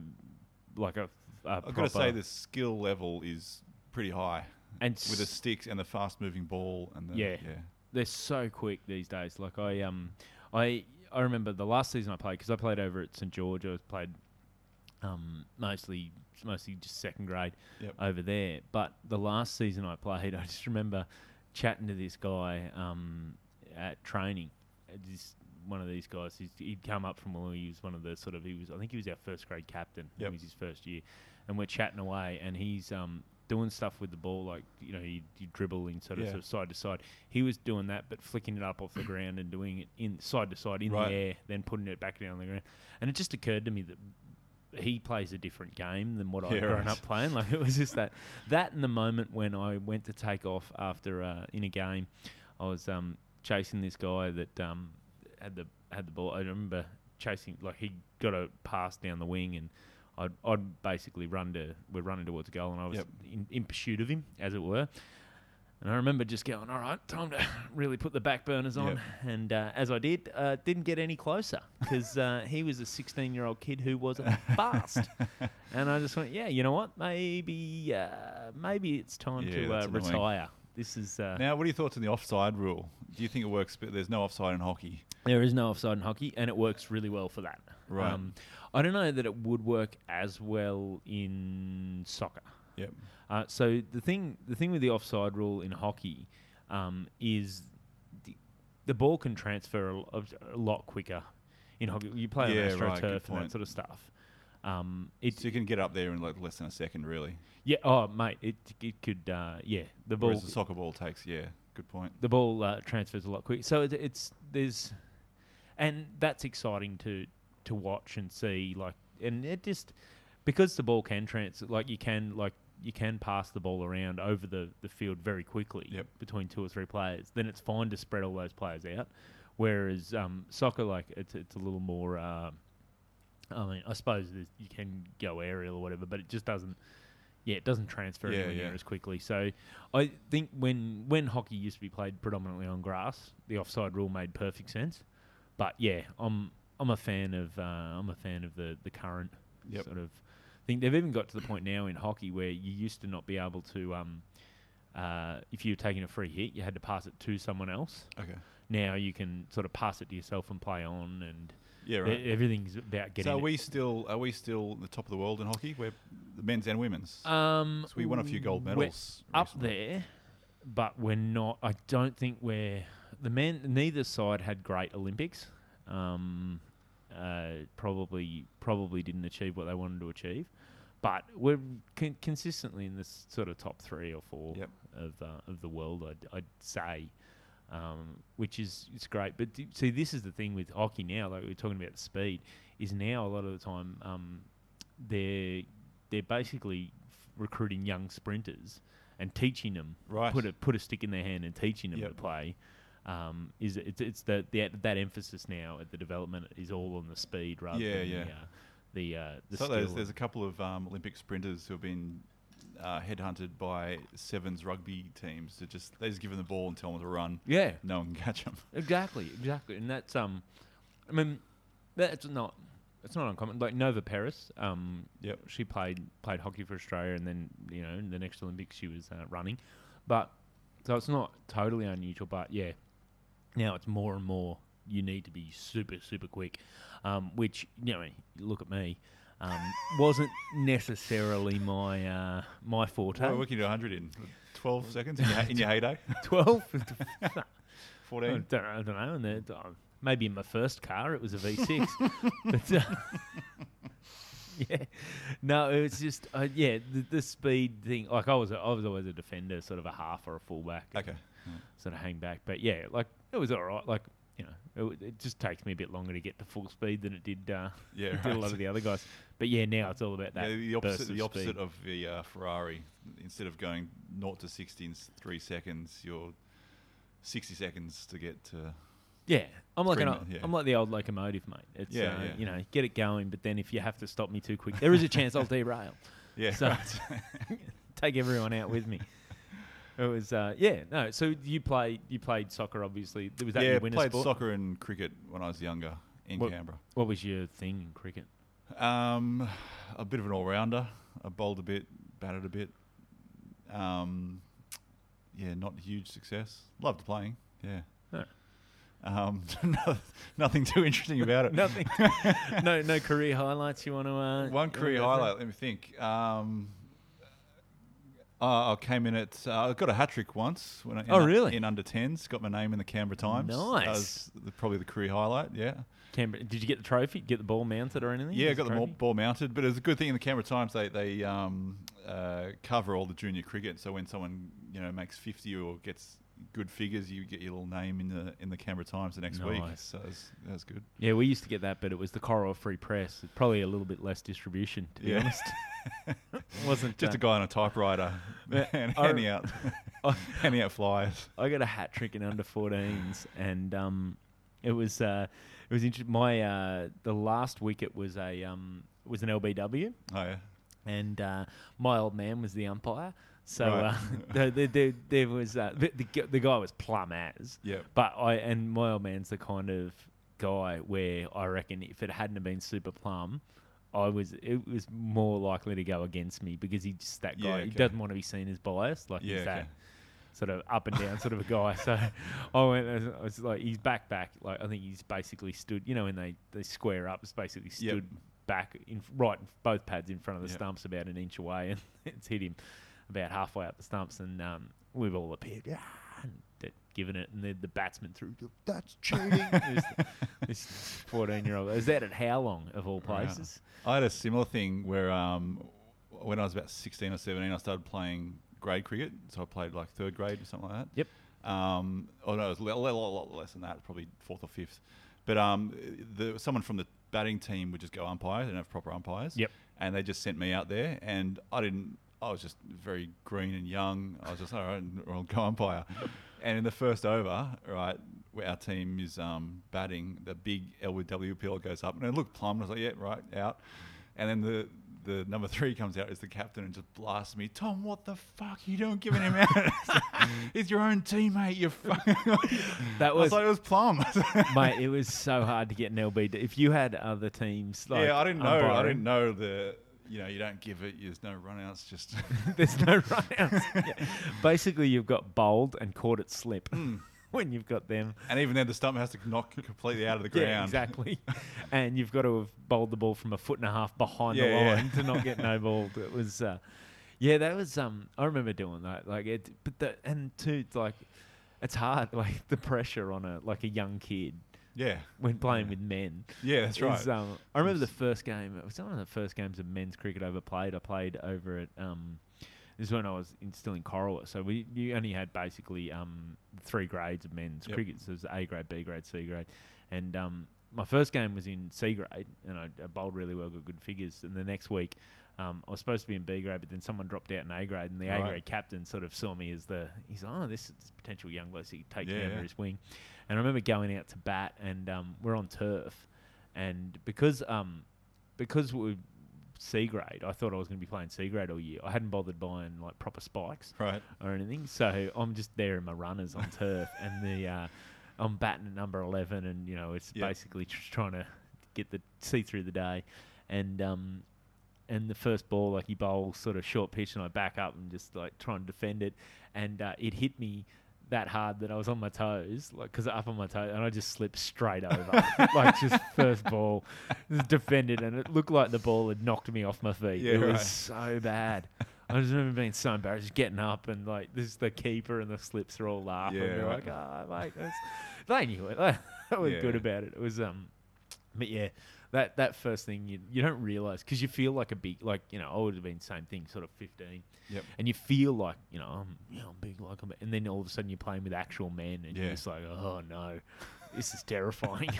like a, a I've got to say the skill level is pretty high and with the sticks and the fast moving ball and the Yeah. yeah. they're so quick these days. Like I um I I remember the last season I played because I played over at St George. I was played um mostly mostly just second grade Yep. over there. But the last season I played, I just remember chatting to this guy um at training. This one of these guys. He's, he'd come up from well, he was one of the sort of he was I think he was our first grade captain. Yep. It was his first year, and we're chatting away, and he's um doing stuff with the ball like you know you, you dribble in sort of, Yeah. sort of side to side. He was doing that, but flicking it up off the ground and doing it in side to side in Right. the air, then putting it back down on the ground. And it just occurred to me that he plays a different game than what I've grown right. up playing. Like it was just that that in the moment when I went to take off after uh, in a game, I was um, chasing this guy that um, had the had the ball. I remember chasing like he got a pass down the wing and. I'd, I'd basically run to we're running towards a goal and I was Yep. in, in pursuit of him as it were and I remember just going all right time to really put the back burners on Yep. and uh, as I did uh, didn't get any closer because uh, he was a 16 year old kid who was fast and I just went yeah you know what maybe uh, maybe it's time Yeah, to uh, that's annoying. This is uh, Now, what are your thoughts on the offside rule? Do you think it works? But there's no offside in hockey. There is no offside in hockey, and it works really well for that. Right. Um, I don't know that it would work as well in soccer. Yep. Uh, so the thing, the thing with the offside rule in hockey um, is the, the ball can transfer a, lo- a lot quicker in hockey. You play Yeah, on right, good AstroTurf and point. that sort of stuff. Um, it, So you can get up there in like less than a second, really. yeah, oh mate, it it could uh, yeah the ball Whereas the soccer ball takes, yeah, good point. the ball uh, transfers a lot quicker. So it, it's there's, and that's exciting to to watch and see. Like, and it just because the ball can transfer, like you can like you can pass the ball around over the the field very quickly Yep. between two or three players. Then it's fine to spread all those players out. Whereas um, soccer, like it's it's a little more. Uh, I mean, I suppose you can go aerial or whatever, but it just doesn't. Yeah, it doesn't transfer Yeah, anywhere near yeah. as quickly. So, I think when when hockey used to be played predominantly on grass, the offside rule made perfect sense. But yeah, I'm I'm a fan of uh, I'm a fan of the the current Yep. sort of thing. They've even got to the point now in hockey where you used to not be able to. Um, uh, if you were taking a free hit, you had to pass it to someone else. Okay. Now you can sort of pass it to yourself and play on, and Yeah, e- right. everything's about getting. So are it- we still are we still the top of the world in hockey? We're the men's and women's. Um, so we won a few gold we're medals. up recently. there, but we're not. I don't think we're the men. Neither side had great Olympics. Um, uh, probably probably didn't achieve what they wanted to achieve, but we're con- consistently in this sort of top three or four Yep. of uh, of the world. I'd, I'd say. Um, which is it's great, but d- see, this is the thing with hockey now. Like we are talking about the speed, is now a lot of the time um, they're they're basically f- recruiting young sprinters and teaching them Right. put a put a stick in their hand and teaching them Yep. to play. Um, is it's it's the, the that emphasis now at the development is all on the speed rather Yeah, than yeah. the uh, the, uh, the so there's, there's a couple of um, Olympic sprinters who have been uh, headhunted by sevens rugby teams to just they just give them the ball and tell them to run. yeah, No one can catch them. Exactly, exactly, and that's um, I mean, that's not it's not uncommon. Like Nova Peris, um, Yep. she played played hockey for Australia, and then you know in the next Olympics she was uh, running, but so it's not totally unusual. But yeah, now it's more and more you need to be super super quick, um, which you know look at me. Um, wasn't necessarily my uh, my forte. Well, we can do 100 in 12 seconds in your, in your heyday. Twelve. 14. I don't, I don't know. And then, uh, maybe in my first car it was a V6. but, uh, yeah, no, it was just uh, yeah the, the speed thing. Like I was, a, I was always a defender, sort of a half or a fullback, Okay. sort of hang back. But yeah, like it was all right. Like you know, it, it just takes me a bit longer to get to full speed than it did. Uh, Yeah, it did a lot of the other guys. But yeah, now it's all about that. Yeah, the opposite, burst the of opposite of the uh, Ferrari. Instead of going 0 to 60 in three seconds, you're 60 seconds to get to. Yeah, I'm like an, min- yeah. I'm like the old locomotive, mate. It's Yeah, uh, yeah. you know, get it going, but then if you have to stop me too quick, there is a chance I'll derail. Yeah, So- right. Take everyone out with me. It was uh, yeah no. So you play you played soccer obviously. Was that yeah, your winter played sport? soccer and cricket when I was younger in What- Canberra. What was your thing in cricket? Um, a bit of an all rounder. I bowled a bit, batted a bit. Um, yeah, not huge success. Loved playing. Yeah. No. Um, no- nothing too interesting about it. Nothing. no no career highlights you want to. Uh, One career wanna go through? highlight. Let me think. Um, uh, I came in at. Uh, I got a hat trick once when I, Oh, really? in under tens. Got my name in the Canberra Times. Nice. That was the, probably the career highlight. Yeah. Canberra, did you get the trophy? Get the ball mounted or anything? Yeah, a got the ball, ball mounted, but it was a good thing in the Canberra Times. They they um, uh, cover all the junior cricket, so when someone you know makes fifty or gets good figures, you get your little name in the in the Canberra Times the next week. Nice. So that was, good. Yeah, we used to get that, but it was the Corowa Free Press. It's probably a little bit less distribution, to be Yeah. honest. wasn't Just uh, a guy on a typewriter and I- handing out handing out flyers. I got a hat trick in under 14s, and um, it was uh, it was interesting. My uh, the last wicket was a um, was an LBW, Oh yeah. and uh, my old man was the umpire. So Right. uh, there, there, there, there was uh, the, the, the guy was plumb as, Yeah. but I and my old man's the kind of guy where I reckon if it hadn't have been super plum. I was it was more likely to go against me because he's just that guy. Yeah, He doesn't want to be seen as biased. Like Yeah, he's that okay. Sort of up and down sort of a guy. So I went, I was like, he's back, back. Like I think he's basically stood. You know, when they, they square up, it's basically Yep. stood back in right, both pads in front of the Yep. stumps, about an inch away, and it's hit him about halfway up the stumps, and um, we've all appeared. yeah, and it, and the, the batsman threw. That's cheating. this, this fourteen-year-old. Is that at how long of all places? I had a similar thing where um, when I was about 16 or 17, I started playing grade cricket. So I played like third grade or something like that. Yep. Um, oh no, it was a lot, less than that, probably fourth or fifth. But um, the, someone from the batting team would just go umpire. They didn't have proper umpires. Yep. And they just sent me out there, and I didn't. I was just very green and young. I was just all right, I'll go umpire. and in the first over, right, where our team is um, batting, the big pillar goes up, and it looked plumb. I was like, yeah, right, out. And then the the number three comes out as the captain and just blasts me. Tom, what the fuck you doing giving him out? It's your own teammate. You're fucking. That I was was, like, it was plum. mate. It was so hard to get an LB. If you had other teams, like yeah, I didn't know. I didn't know the. You know, you don't give it. There's no runouts. Just There's no runouts. yeah. Basically, you've got bowled and caught it slip Hmm. when you've got them. and even then, the stump has to knock completely out of the ground. Yeah, exactly. and you've got to have bowled the ball from a foot and a half behind the Yeah, yeah. line to not get no balled. It was, uh, yeah, that was. Um, I remember doing that. Like it, but the and too, like it's hard. Like the pressure on a like a young kid Yeah. when playing Yeah. with men. Yeah, that's right. is, um, I remember the first game. It was one of the first games of men's cricket I ever played. I played over at. Um, this is when I was in, still in Corowa. So we you only had basically um, three grades of men's Yep. cricket. So it was A grade, B grade, C grade, and um, my first game was in C grade, and I, I bowled really well, got good figures. And the next week. Um, I was supposed to be in B grade, but then someone dropped out in A grade, and the A grade captain sort of saw me as the he's like, oh, this is potential young bloke, so he takes me under yeah. his wing. And I remember going out to bat, and um, we're on turf, and because um, because we C grade, I thought I was going to be playing C grade all year. I hadn't bothered buying like proper spikes Right. or anything, so I'm just there in my runners on turf, and the uh, I'm batting at number eleven, and you know it's Yeah. basically tr- trying to get the see through the day, and um, and the first ball like he bowls sort of short pitch, and I back up and just like try and defend it, and uh, it hit me that hard that I was on my toes, like because up on my toes, and I just slipped straight over, like just first ball, just defended, and it looked like the ball had knocked me off my feet. Yeah, it was so bad. I just remember being so embarrassed, just getting up and like this is the keeper and the slips are all laughing. Yeah, They're right. like, oh mate, that's, they knew it. They were Yeah. good about it. It was um, but yeah, that that first thing you you don't realize because you feel like a big like you know I would have been same thing, sort of fifteen, Yep. and you feel like you know I'm you know I'm big like I'm, and then all of a sudden you're playing with actual men and you're just like oh no, this is terrifying.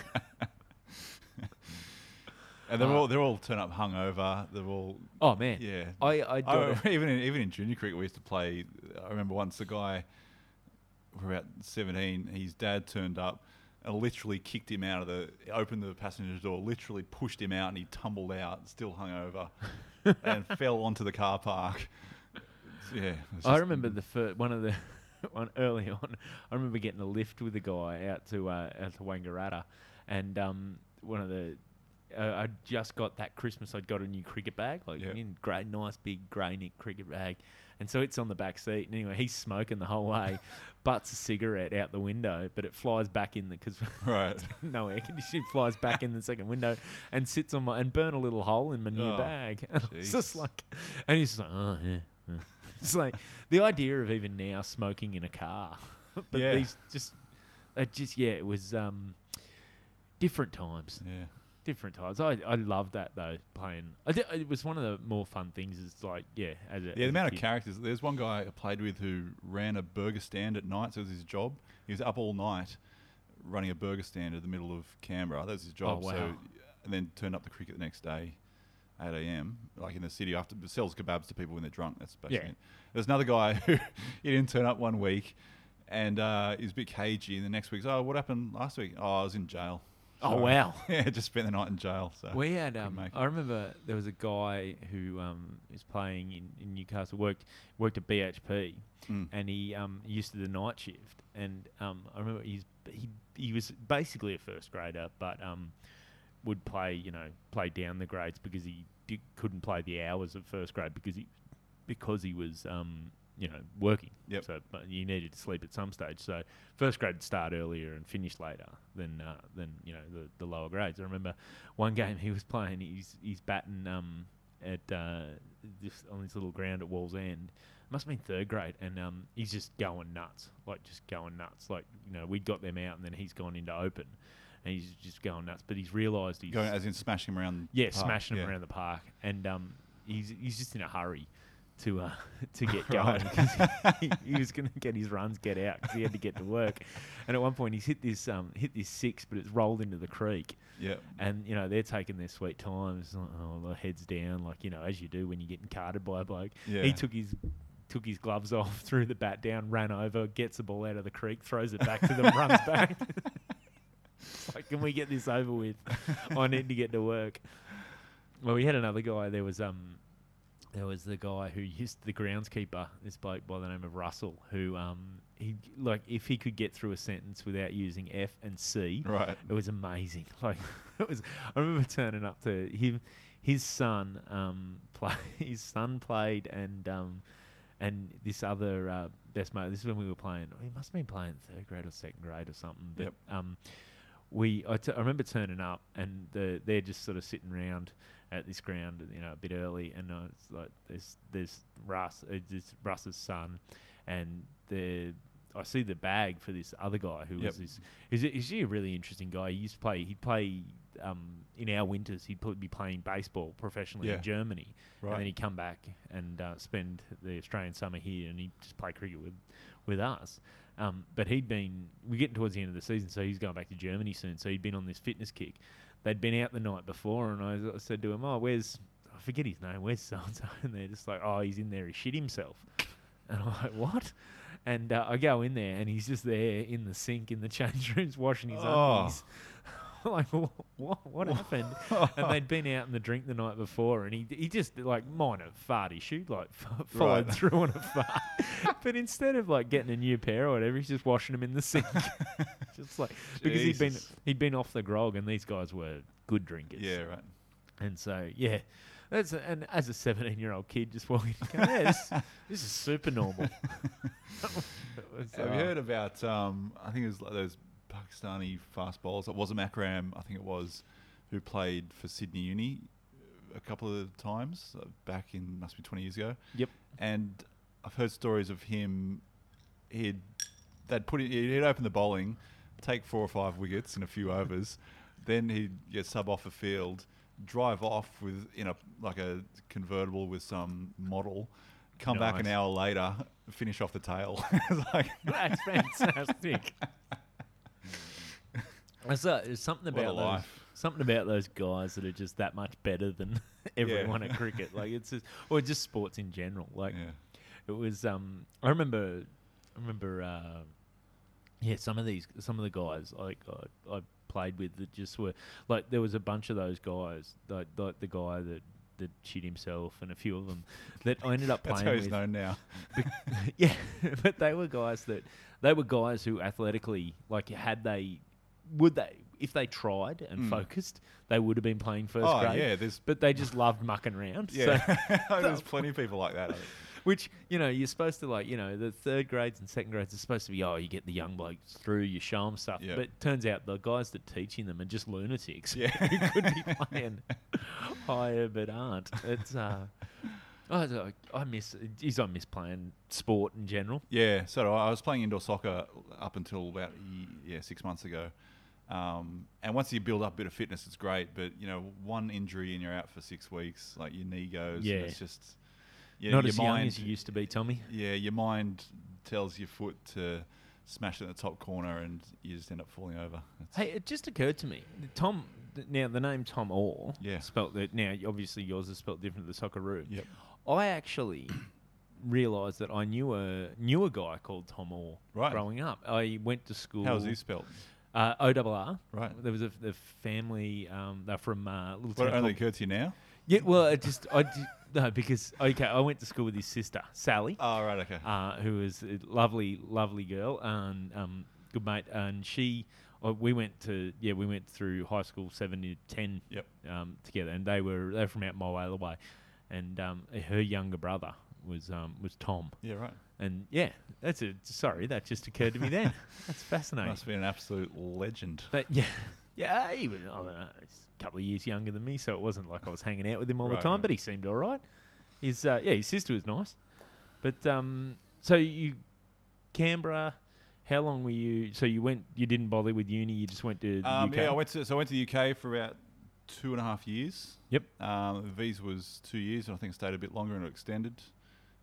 And they're Uh, all they're all turn up hungover. They're all oh man, yeah. I I I, even in, even in junior cricket, we used to play. I remember once the guy, we were about seventeen. His dad turned up and literally kicked him out of the, opened the passenger door, literally pushed him out, and he tumbled out, still hungover, and fell onto the car park. Yeah, I remember the first one of the one early on. I remember getting a lift with a guy out to uh, out to Wangaratta, and um, one of the uh, I just got that Christmas. I'd got a new cricket bag, like in great, nice big grey cricket bag, and so it's on the back seat. And anyway, he's smoking the whole way, butts a cigarette out the window, but it flies back in the because right. no air conditioning flies back in the second window and sits on my and burn a little hole in my new Oh, bag. It's just like, and he's just like, oh yeah. yeah." It's like the idea of even now smoking in a car, but Yeah. these just, it just yeah, it was um, different times, Yeah. Different times. I I love that though playing. I did, it was one of the more fun things. Is like yeah, as a Yeah, as the amount of characters. There's one guy I played with who ran a burger stand at night. So it was his job. He was up all night running a burger stand in the middle of Canberra. That was his job. Oh, wow. So, and then turned up the cricket the next day, 8 a.m. Like in the city after sells kebabs to people when they're drunk. That's basically. Yeah. it. There's another guy who he didn't turn up one week, and uh, he's a bit cagey. And the next week's, oh, what happened last week? Oh, I was in jail. Oh So, wow. yeah, just spent the night in jail. So We had. Um. I remember there was a guy who um, is playing in, in Newcastle. worked worked at BHP, Mm. and he um, used to do the night shift. And um, I remember he's he he was basically a first grader, but um, would play you know play down the grades because he couldn't play the hours of first grade because he because he was um, you know working. Yep. So but you needed to sleep at some stage. So first grade start earlier and finish later than uh, than you know the, the lower grades. I remember one game he was playing. He's he's batting um, at uh, this on this little ground at Wallsend. Must have been third grade, and um, he's just going nuts, like just going nuts. Like you know, we'd got them out, and then he's gone into open, and he's just going nuts. But he's realised he's Going as in smashing him around. yeah, the park. smashing him around the park, and um, he's he's just in a hurry to uh, to get going because he, he was going to get his runs get out because he had to get to work, and at one point he's hit this um hit this six, but it's rolled into the creek, Yeah. and you know they're taking their sweet times, oh, the heads down, like you know as you do when you're getting carted by a bloke. Yeah. He took his took his gloves off, threw the bat down, ran over, gets the ball out of the creek, throws it back to them, runs back. Like, can we get this over with? I need to get to work. Well, we had another guy. There was um, there was the guy who used the groundskeeper, this bloke by the name of Russell, who um, he like if he could get through a sentence without using F and C, Right. it was amazing. Like it was. I remember turning up to him. His son um, play. His son played, and um, and this other uh, best mate. This is when we were playing. He must have been playing third grade or second grade or something. But Yep. um, we I, t- I remember turning up, and the, they're just sort of sitting around at this ground, you know, a bit early, and uh, it's like there's there's Russ, uh, this Russ's son, and the I see the bag for this other guy who Yep. was this. He's, a- he's a really interesting guy. He used to play. He'd play um, in our winters. He'd be playing baseball professionally Yeah. in Germany, and then he'd come back and uh, spend the Australian summer here, and he'd just play cricket with with us. Um, but he'd been we're getting towards the end of the season, so he's going back to Germany soon. So he'd been on this fitness kick. They'd been out the night before, and I, I said to him, "Oh, where's I forget his name? Where's so and so?" And they're just like, "Oh, he's in there. He shit himself." And I'm like, "What?" And uh, I go in there, and he's just there in the sink in the change rooms washing his Oh. undies. like, what? What, happened? and they'd been out in the drink the night before, and he he just like minor fart issue, like f- followed Right. through on a fart. but instead of like getting a new pair or whatever, he's just washing them in the sink. just like because he'd been he'd been off the grog, and these guys were good drinkers. Yeah. Right. And so yeah. That's a, and as a 17 year old kid just walking, going, yeah, this, this is super normal. Was, Have you uh, heard about? Um, I think it was like those Pakistani fast bowlers. It was a Makram. I think it was who played for Sydney Uni a couple of times uh, back in must be twenty years ago. Yep. And I've heard stories of him. He'd they'd put it, he'd open the bowling, take four or five wickets in a few overs, then he'd get sub off the field, drive off with in a like a convertible with some model, come back an hour later, finish off the tail. Like That's fantastic. There's, uh, there's something What a about those, life. something about those guys that are just that much better than everyone at cricket. Like it's just, or just sports in general. Like Yeah. it was. Um, I remember, I remember. Uh, yeah, some of these, some of the guys like I, I played with that just were like there was a bunch of those guys, like, like the guy that that shit himself and a few of them that I ended up That's playing how he's with. known now. yeah, but they were guys that they were guys who athletically, like, had they would they if they tried and Mm. focused, they would have been playing first Oh grade. yeah, there's But they just loved mucking around. So, yeah, there's plenty of people like that. which you know you're supposed to like. You know, the third grades and second grades are supposed to be oh, you get the young blokes through, you show them stuff. Yeah. But it turns out the guys that teaching them are just lunatics. Yeah. who could be playing higher but aren't. It's uh. I, I miss, geez, I miss playing sport in general. Yeah, so I I was playing indoor soccer up until about yeah six months ago, um, and once you build up a bit of fitness, it's great. But you know, one injury and you're out for six weeks. Like your knee goes. Yeah. it's just yeah, Not your as young mind, as you used to be, Tommy. Yeah, your mind tells your foot to smash it in the top corner, and you just end up falling over. It's, Hey, it just occurred to me. Tom, now the name Tom Orr, Yeah. spelt that. Now, obviously, yours is spelt different to the Socceroo. Yep. I actually realised that I knew a knew a guy called Tom Orr Right. growing up. I went to school. How was he spelled? Uh, O double R. Right. There was a, the family. Um, they're from uh, little What town. only called- occurred to you now? yeah. Well, it just I no because okay, I went to school with his sister Sally Oh, right, okay. uh, who is a lovely, lovely girl and um, good mate. And she, uh, we went to yeah, we went through high school seven to ten Yep. um, together, and they were they were from out my way away, and um, her younger brother was um, was Tom, Yeah, right. And yeah, that's a sorry that just occurred to me then. That's fascinating. Must be an absolute legend. But yeah, yeah, even I don't know, he's a couple of years younger than me, so it wasn't like I was hanging out with him all the time. But he seemed all right. His uh, yeah, his sister was nice. But um, so you Canberra, how long were you? So you went, you didn't bother with uni, you just went to the Um, UK. yeah, I went to so I went to the UK for about two and a half years. Yep. Um, the visa was two years, and I think I stayed a bit longer and it extended.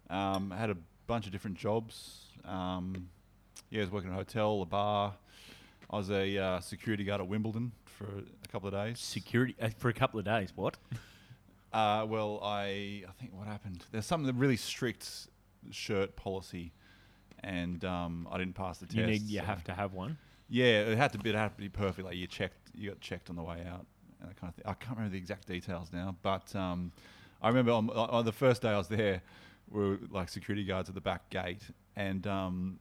Um, I had a bunch of different jobs. Um, yeah, I was working at a hotel, a bar. I was a uh, security guard at Wimbledon for a couple of days. Security uh, for a couple of days. What? Uh, well, I I think what happened. There's some really strict shirt policy, and um, I didn't pass the test. You need, you so- have to have one. Yeah, it had to be. It had to be perfect. Like you checked, you got checked on the way out, and that kind of thing. I can't remember the exact details now, but um, I remember on, on the first day I was there, were like security guards at the back gate, and um,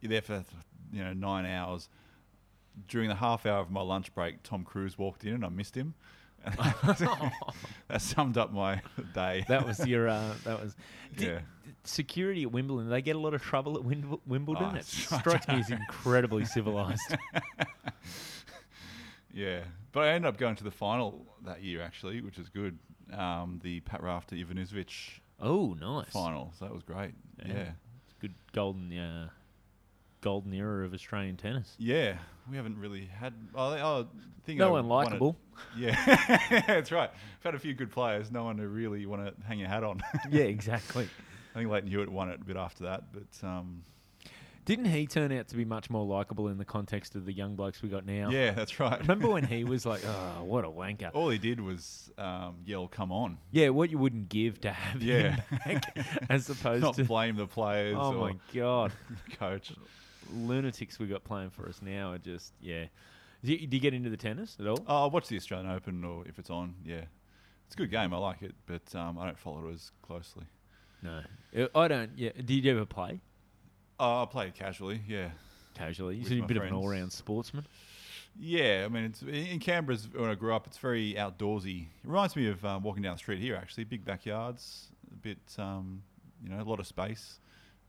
you're there for you know nine hours. During the half hour of my lunch break, Tom Cruise walked in, and I missed him. that summed up my day. That was your. Uh, that was. Did- Yeah. Security at Wimbledon. They get a lot of trouble at Wimb- Wimbledon. Oh, it strikes me as incredibly civilized. Yeah, but I ended up going to the final that year actually, which is good. Um, the Pat Rafter Ivanisevic Oh, nice. final, so that was great. Yeah. Yeah. Good golden, uh, golden era of Australian tennis. yeah, We haven't really had. Oh, I oh, think No I one wanted- likable. Yeah, that's right. We've had a few good players. No one who really want to hang your hat on. yeah, exactly. I think Lleyton Hewitt won it a bit after that, but um, Didn't he turn out to be much more likable in the context of the young blokes we got now? yeah, that's right. Remember when he was like, "Oh, what a wanker." All he did was um, yell, "Come on!" Yeah, what you wouldn't give to have Yeah. him back, as opposed Not to. blame the players Oh or my god, coach. lunatics we got playing for us now are just yeah. Do you, do you get into the tennis at all? Oh, I watch the Australian Open, or if it's on, yeah, it's a good game. I like it, but um, I don't follow it as closely. No, I don't. Yeah, did you ever play Oh, I play it casually. Yeah, casually? You're a bit of an all-round sportsman. yeah. I mean, it's in Canberra when I grew up. It's very outdoorsy. It reminds me of um, walking down the street here. Actually, big backyards, a bit, um, you know, a lot of space,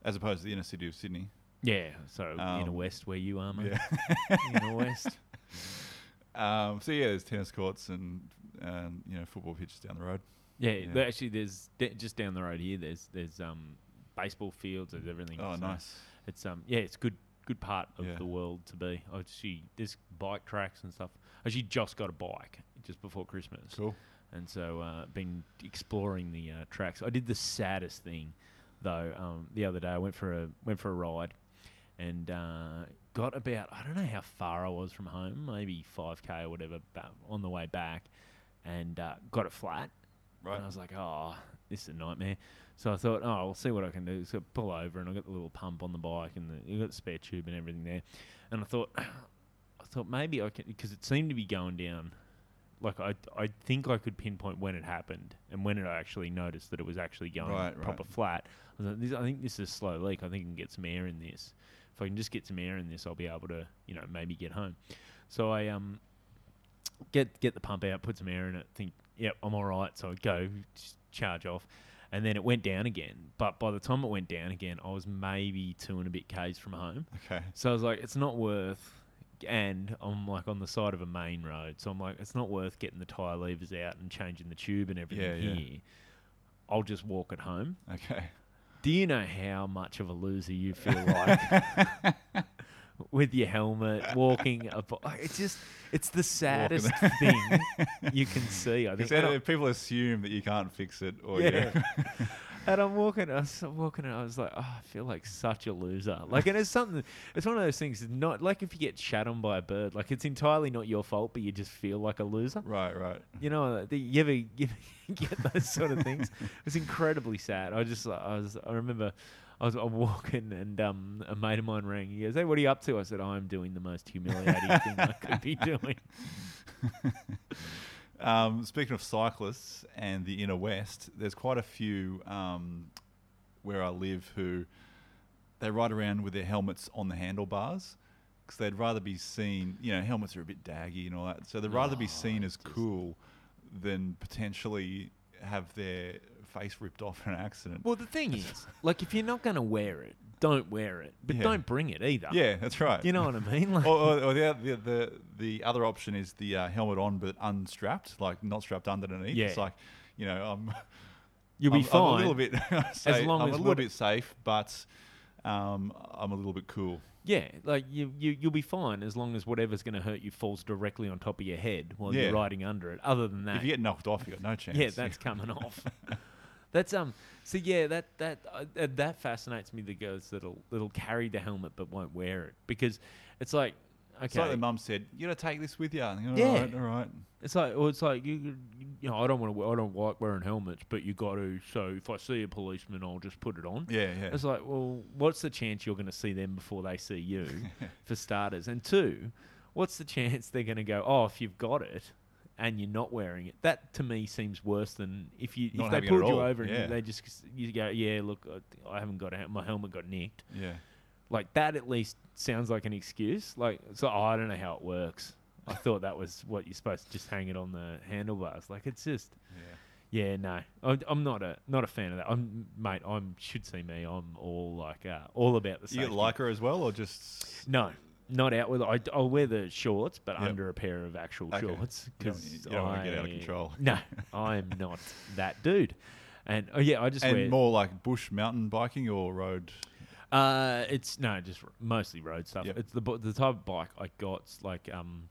as opposed to the inner city of Sydney. Yeah, so inner Um, west where you are, mate. Yeah. inner west. um, so yeah, there's tennis courts and and you know football pitches down the road. Yeah, Yeah. actually, there's d- just down the road here. There's there's um baseball fields. There's everything. Oh, so nice. It's um yeah, it's good good part of Yeah. the world to be. I actually there's bike tracks and stuff. I actually just got a bike just before Christmas, Cool. and so uh, been exploring the uh, tracks. I did the saddest thing though um, the other day. I went for a went for a ride, and uh, got about I don't know how far I was from home, maybe five k or whatever, ba- on the way back, and uh, got it flat. Right. And I was like, oh, this is a nightmare. So I thought, oh, I'll see what I can do. So I pull over and I got the little pump on the bike and the, you got the spare tube and everything there. And I thought, I thought maybe I can, because it seemed to be going down. Like I, I think I could pinpoint when it happened and when it I actually noticed that it was actually going Right, right. proper flat. I, like, this, I think this is a slow leak. I think I can get some air in this. If I can just get some air in this, I'll be able to, you know, maybe get home. So I um get get the pump out, put some air in it, think, yep, I'm all right. So I go, charge off. And then it went down again. But by the time it went down again, I was maybe two and a bit Ks from home. Okay. So I was like, it's not worth. And I'm like on the side of a main road. So I'm like, it's not worth getting the tyre levers out and changing the tube and everything Yeah, yeah. I'll just walk it home. Okay. Do you know how much of a loser you feel like with your helmet walking? It's just, it's the saddest thing you can see. I think. And I- people assume that you can't fix it, or Yeah. yeah. And I'm walking, I was walking, and I was like, oh, I feel like such a loser. Like, and it's something, it's one of those things. It's not like if you get shat on by a bird, like it's entirely not your fault, but you just feel like a loser. right, right. You know, uh, the- you ever, you ever get those sort of things? It's incredibly sad. I just, I was, I remember, I was I'm walking, and um, a mate of mine rang. He goes, "Hey, what are you up to?" I said, "I'm doing the most humiliating thing I could be doing." Um, speaking of cyclists and the inner west, there's quite a few um, where I live who they ride around with their helmets on the handlebars because they'd rather be seen. You know, helmets are a bit daggy and all that, so they'd rather be Oh, seen as cool than potentially have their face ripped off in an accident. Well, the thing is, like, if you're not going to wear it, don't wear it, but Yeah. don't bring it either. yeah, that's right. You know what I mean? Like, or, or, or the, oth- the the the other option is the uh, helmet on but unstrapped, like not strapped underneath. Yeah. It's like, you know, I'm you'll be I'm, fine. I'm a little bit say, long I'm as a little what- bit safe, but um, I'm a little bit cool. Yeah, like you, you, you'll be fine as long as whatever's going to hurt you falls directly on top of your head while Yeah. you're riding under it. Other than that, If you get knocked off, you got no chance. yeah, that's coming off. That's um. So yeah, that that uh, uh, that fascinates me. The girls that'll that'll carry the helmet but won't wear it because it's like okay, It's like the mum said, "You got to take this with you." All right, Yeah. all right. It's like, or it's like you, you know, I don't want to, I don't like wearing helmets, but you got to. So if I see a policeman, I'll just put it on. Yeah, yeah. It's like, well, what's the chance you're going to see them before they see you, for starters? And two, what's the chance they're going to go, oh, if you've got it and you're not wearing it? That to me seems worse than if you Not if they having it at pulled you all, over and yeah. they just you go, yeah, look, I, I haven't got it. My helmet got nicked. yeah. Like that at least sounds like an excuse. Like so, oh, I don't know how it works. I thought that was what you're supposed to just hang it on the handlebars. Like it's just. Yeah. Yeah, no, I, I'm not a not a fan of that. I'm mate. I'm should see me. I'm all like uh, all about the You safety. get Lycra as well, or just no, not out with. I, I'll wear the shorts, but Yep. under a pair of actual Okay. shorts because you don't wanna get out of control. No, I'm not that dude. And oh yeah, I just and wear. more like bush mountain biking or road? Uh, it's no, just r- mostly road stuff. Yep. It's the the type of bike I got. Like um,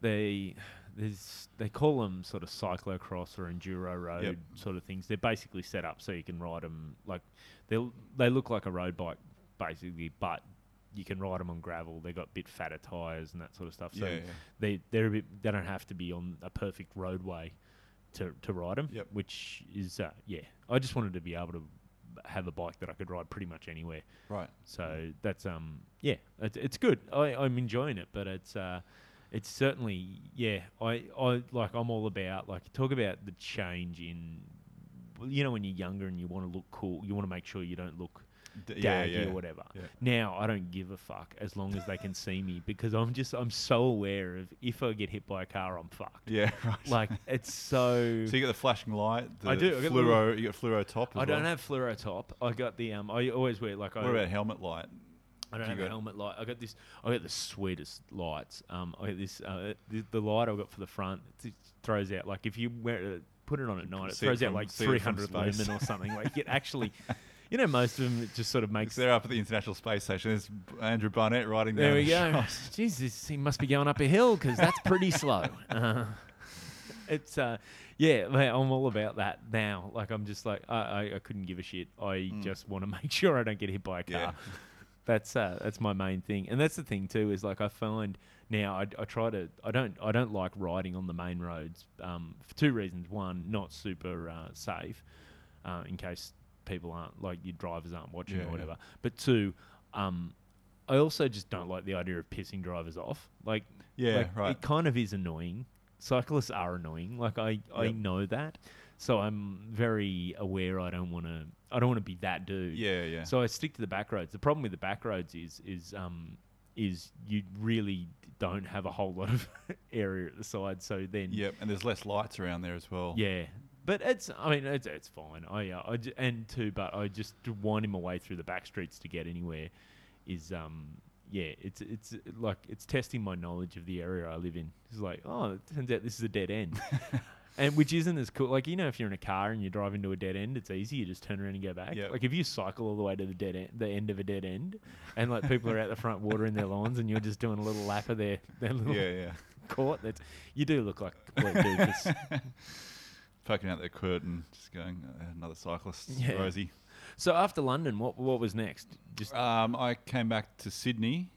they there's they call them sort of cyclocross or enduro road Yep. sort of things. They're basically set up so you can ride them like they they look like a road bike basically, but you can ride them on gravel. They got a bit fatter tires and that sort of stuff. So yeah, yeah. they they're a bit they don't have to be on a perfect roadway to to ride them. Yep. Which is uh, yeah. I just wanted to be able to have a bike that I could ride pretty much anywhere. Right. So that's um yeah, it's, it's good. I, I'm enjoying it, but it's uh it's certainly yeah. I I like I'm all about like talk about the change in you know when you're younger and you want to look cool, you want to make sure you don't look D- yeah, daggy yeah. or whatever. Yeah. Now I don't give a fuck as long as they can see me because I'm just I'm so aware of if I get hit by a car, I'm fucked. Yeah, right. Like it's so. so you got the flashing light. The I do, I got the Fluoro. You got fluoro top. I don't have fluoro top. I got the um. I always wear like I. What about helmet light? I don't Do have a helmet light. I got this. I got the sweetest lights. Um, I got this. Uh, the, the light I got for the front it throws out like if you wear it, put it on at night, it throws out like see it from 300 space. lumen or something. Like it actually, you know, most of them it just sort of makes. They're up at the International Space Station. There's Andrew Barnett riding down There we go. Jesus, he must be going up a hill because that's pretty slow. Uh, it's uh, yeah, I'm all about that now. Like I'm just like I, I, I couldn't give a shit. I Mm. just want to make sure I don't get hit by a car. Yeah. That's uh, that's my main thing, and that's the thing too. Is like I find now I, I try to I don't I don't like riding on the main roads um, for two reasons. One, not super uh, safe, uh, in case people aren't like your drivers aren't watching Yeah, or yeah. whatever. But two, um, I also just don't like the idea of pissing drivers off. Like Yeah, like, right. It kind of is annoying. Cyclists are annoying. Like I, I Yep. know that, so I'm very aware. I don't want to. I don't want to be that dude. Yeah, yeah. So I stick to the back roads. The problem with the back roads is is um is you really don't have a whole lot of area at the side. So then Yep, and there's less lights around there as well. yeah. But it's, I mean, it's, it's fine. I, uh, I j- and too, but I just winding my way through the back streets to get anywhere is, um, yeah, it's, it's like it's testing my knowledge of the area I live in. It's like, oh, it turns out this is a dead end, and which isn't as cool. Like you know, if you're in a car and you drive into a dead end, it's easy. You just turn around and go back. Yep. Like if you cycle all the way to the dead end, the end of a dead end, and like people are out the front watering their lawns, and you're just doing a little lap of their their little yeah, yeah. court. That's you do look like a complete doofus. Poking out their curtain, just going, uh, another cyclist, Yeah. Rosie. So after London, what what was next? Just Um, I came back to Sydney,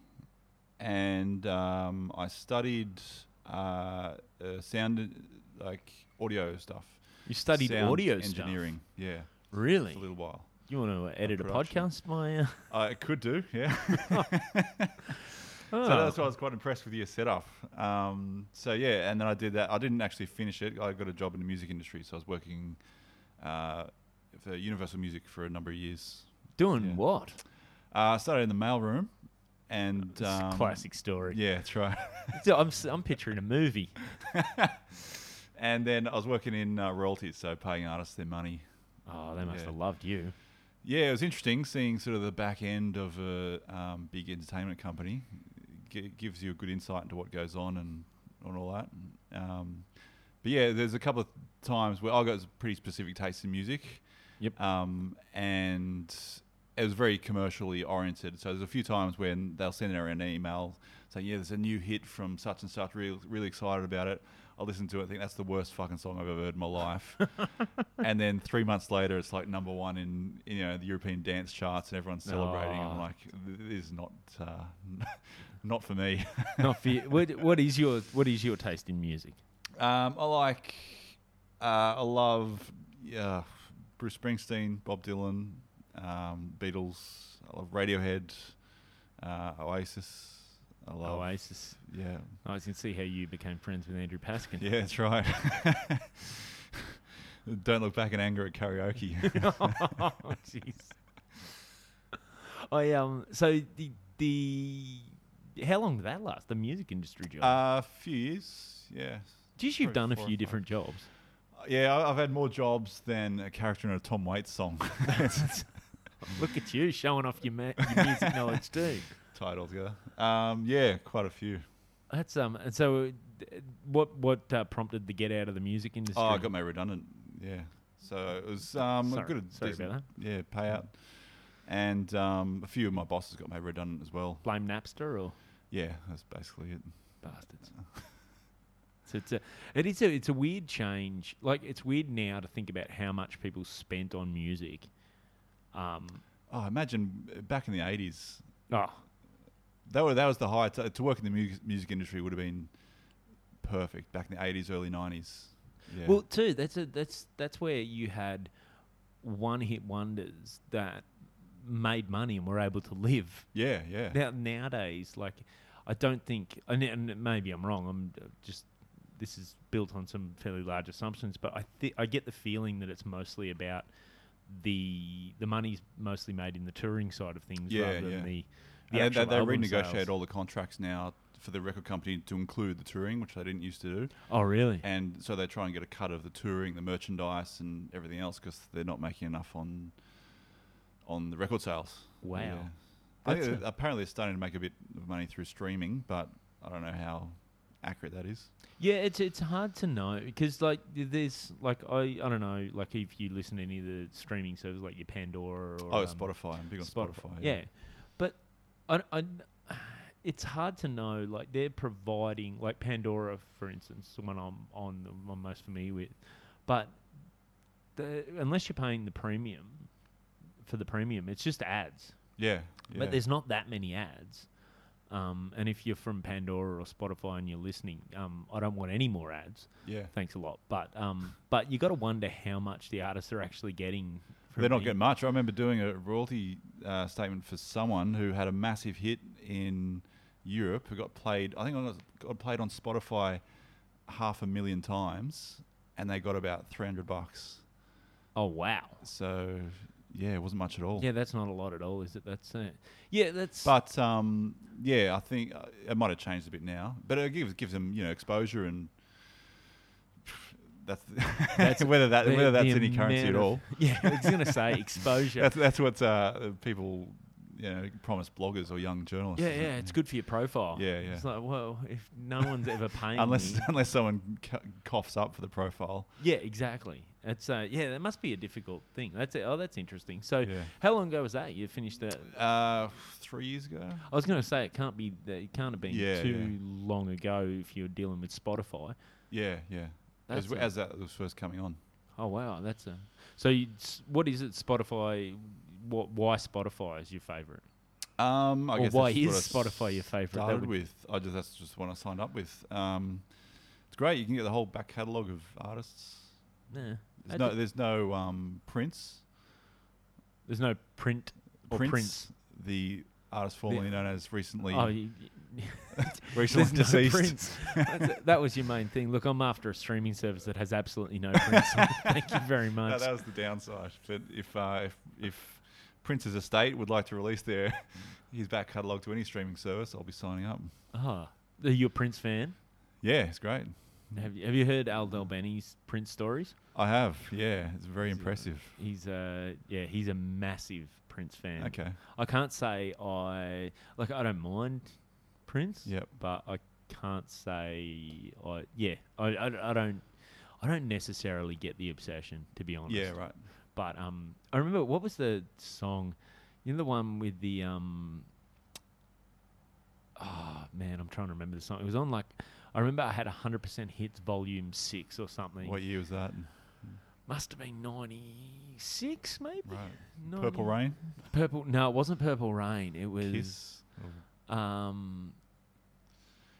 and um, I studied uh, uh, sound, like audio stuff. you studied Sound audio engineering. Yeah, Really? for a little while. You want to edit a production. podcast? My uh, I could do, yeah. oh. So that's why I was quite impressed with your setup. Um, so yeah, and then I did that. I didn't actually finish it. I got a job in the music industry, so I was working uh, for Universal Music for a number of years. doing yeah. what? Uh, I started in the mailroom, and It's a um, classic story. Yeah, that's right. So I'm I'm picturing a movie. and then I was working in uh, royalties, so paying artists their money. Oh, they must Yeah. have loved you. Yeah, it was interesting seeing sort of the back end of a um, big entertainment company. G- gives you a good insight into what goes on and, and all that. Um, but yeah, there's a couple of times where I got a pretty specific taste in music. Yep. Um, and it was very commercially oriented. So there's a few times when they'll send out an email saying, "Yeah, there's a new hit from such and such. Really, really excited about it." I listen to it, I think that's the worst fucking song I've ever heard in my life. and then three months later, it's like number one in you know the European dance charts, and everyone's celebrating. I'm Oh. like, this is not uh, not for me. Not for you. What, what is your what is your taste in music? Um, I like, uh, I love, yeah, Bruce Springsteen, Bob Dylan, um, Beatles. I love Radiohead, uh, Oasis. I love, Oasis. yeah, I can see how you became friends with Andrew Paskin. yeah, that's right. Don't look back in anger at karaoke. oh, jeez. I um. So the the how long did that last? The music industry job. A few years, yeah. Geez, you've done a few different jobs. Yeah, I- I've had more jobs than a character in a Tom Waits song. Look at you showing off your, ma- your music knowledge too. Tied all together. Um, yeah, quite a few. That's um. And so, uh, what what uh, prompted the get out of the music industry? Oh, I got made redundant. Yeah. So it was um, Sorry- a good, sorry decent, about yeah, payout. And um, a few of my bosses got made redundant as well. blame Napster or Yeah, that's basically it. bastards. so it's a it is a it's a weird change. Like it's weird now to think about how much people spent on music. Um. Oh, imagine uh, back in the eighties. Oh, That was that was the high t- to work in the mu- music industry would have been perfect back in the eighties, early nineties. Yeah. Well, too, that's a that's that's where you had one hit wonders that made money and were able to live. yeah, yeah. Now nowadays, like I don't think, and, and maybe I'm wrong. I'm uh, just this is built on some fairly large assumptions, but I thi- I get the feeling that it's mostly about the the money's mostly made in the touring side of things Yeah, rather than yeah. the the And they, they, they renegotiate sales. all the contracts now for the record company to include the touring, which they didn't used to do. Oh, really? And so they try and get a cut of the touring, the merchandise, and everything else because they're not making enough on on the record sales. Wow. Yeah. I think That's apparently they're starting to make a bit of money through streaming, but I don't know how accurate that is. Yeah, it's it's hard to know because like there's like I I don't know like if you listen to any of the streaming services like your Pandora or Oh, um, Spotify. I'm big on Spotify. yeah. but I, I it's hard to know like they're providing like Pandora for instance the one I'm on the I'm most familiar with, but the, unless you're paying the premium for the premium it's just ads Yeah. yeah. but there's not that many ads. Um, and if you're from Pandora or Spotify and you're listening, um, I don't want any more ads. yeah. Thanks a lot. But um, but you got to wonder how much the artists are actually getting. From They're not the- getting much. I remember doing a royalty uh, statement for someone who had a massive hit in Europe, who got played. I think I got played on Spotify half a million times, and they got about three hundred bucks. Oh wow. So yeah, it wasn't much at all. Yeah, that's not a lot at all, is it? That's uh, yeah, that's But um, yeah, I think uh, it might have changed a bit now. But it gives gives them you know exposure and. That's, That's whether that the- whether that's any currency at of- all. Yeah, I was gonna say exposure. That's that's what uh, people you know promise bloggers or young journalists. yeah, yeah, it? it's good for your profile. Yeah, yeah. It's like, well, if no one's ever paying unless me, unless someone c- coughs up for the profile. yeah, exactly. It's uh, yeah, that must be a difficult thing. That's it. Oh, that's interesting. So, Yeah. how long ago was that? You finished that? Uh, three years ago. I was going to say it can't be. that It can't have been Yeah, too yeah. long ago if you're dealing with Spotify. Yeah, yeah. As, a- as that was first coming on. Oh wow, that's a. So, you, what is it? Spotify. What? Why Spotify is your favorite? Um, I Or guess why is Spotify your favourite? That Started would- with. I just that's just what I signed up with. Um, it's great. You can get the whole back catalogue of artists. Nah, There's no, there's no um, Prince. there's no print or Prince, Prince. the artist formerly known as recently Oh, recently there's no deceased. That's- that was your main thing. Look, I'm after a streaming service that has absolutely no on it. Thank you very No, much. that was the downside. But if uh, if if Prince's estate would like to release their his back catalogue to any streaming service, I'll be signing up. Ah, are you a Prince fan? Yeah, it's great. Have you, have you heard Al Del Bene's Prince stories? I have. Yeah, it's very a- impressive. He's uh yeah, he's a massive Prince fan. Okay. I can't say I like I don't mind Prince. Yep. But I can't say I yeah I, I, I don't I don't necessarily get the obsession to be honest. Yeah, right. But um, I remember what was the song? You know the one with the um. Oh man, I'm trying to remember the song. It was on like I remember I had hundred percent hits volume six or something. What year was that? Must have been ninety six maybe. Right. Purple Rain. Purple. No, it wasn't Purple Rain. It was Kiss. um.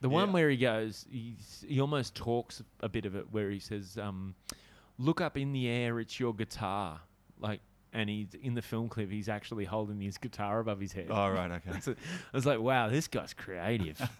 The Yeah. one where he goes, he almost talks a bit of it, where he says, um, "Look up in the air, it's your guitar." Like, and he's in the film clip, he's actually holding his guitar above his head. Oh right. Okay. So I was like, "Wow, this guy's creative."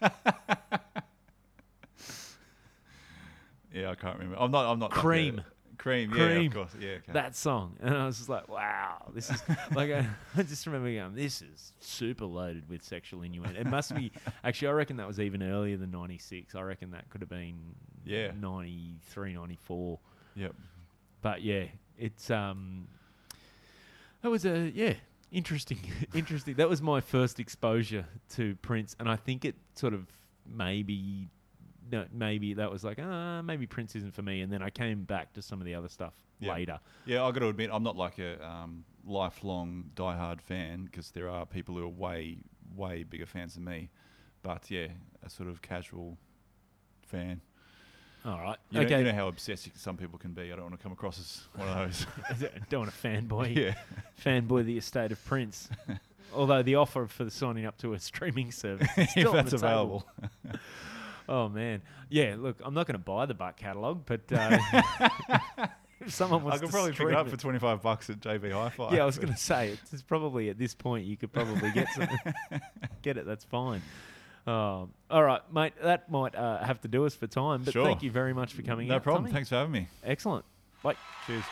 Yeah, I can't remember. I'm not. I'm not. Cream. Cream. Yeah, Cream. of course. Yeah. Okay. that song, and I was just like, "Wow, this is like." I, I just remember going, "This is super loaded with sexual innuendo." It must be actually. I reckon that was even earlier than '96. I reckon that could have been Yeah. 93, 94. Yep. But yeah, it's um, that was a yeah interesting, interesting. That was my first exposure to Prince, and I think it sort of maybe. No, maybe that was like, uh, maybe Prince isn't for me, and then I came back to some of the other stuff Yeah. later. Yeah, I got to admit, I'm not like a um, lifelong diehard fan because there are people who are way, way bigger fans than me. But yeah, a sort of casual fan. All right, You, know, okay. you know how obsessive some people can be. I don't want to come across as one of those. Don't want to fanboy, yeah. fanboy the estate of Prince. Although the offer for signing up to a streaming service is if that's the available. Oh man, yeah. Look, I'm not going to buy the back catalogue, but uh, if someone wants I could to probably pick it up for 25 bucks at JB Hi-Fi. yeah, I was going to say it's, it's probably at this point you could probably get some, get it. That's fine. Um, all right, mate. That might uh, have to do us for time. But Sure. thank you very much for coming. No out, problem. Tommy. Thanks for having me. Excellent. Bye. Cheers.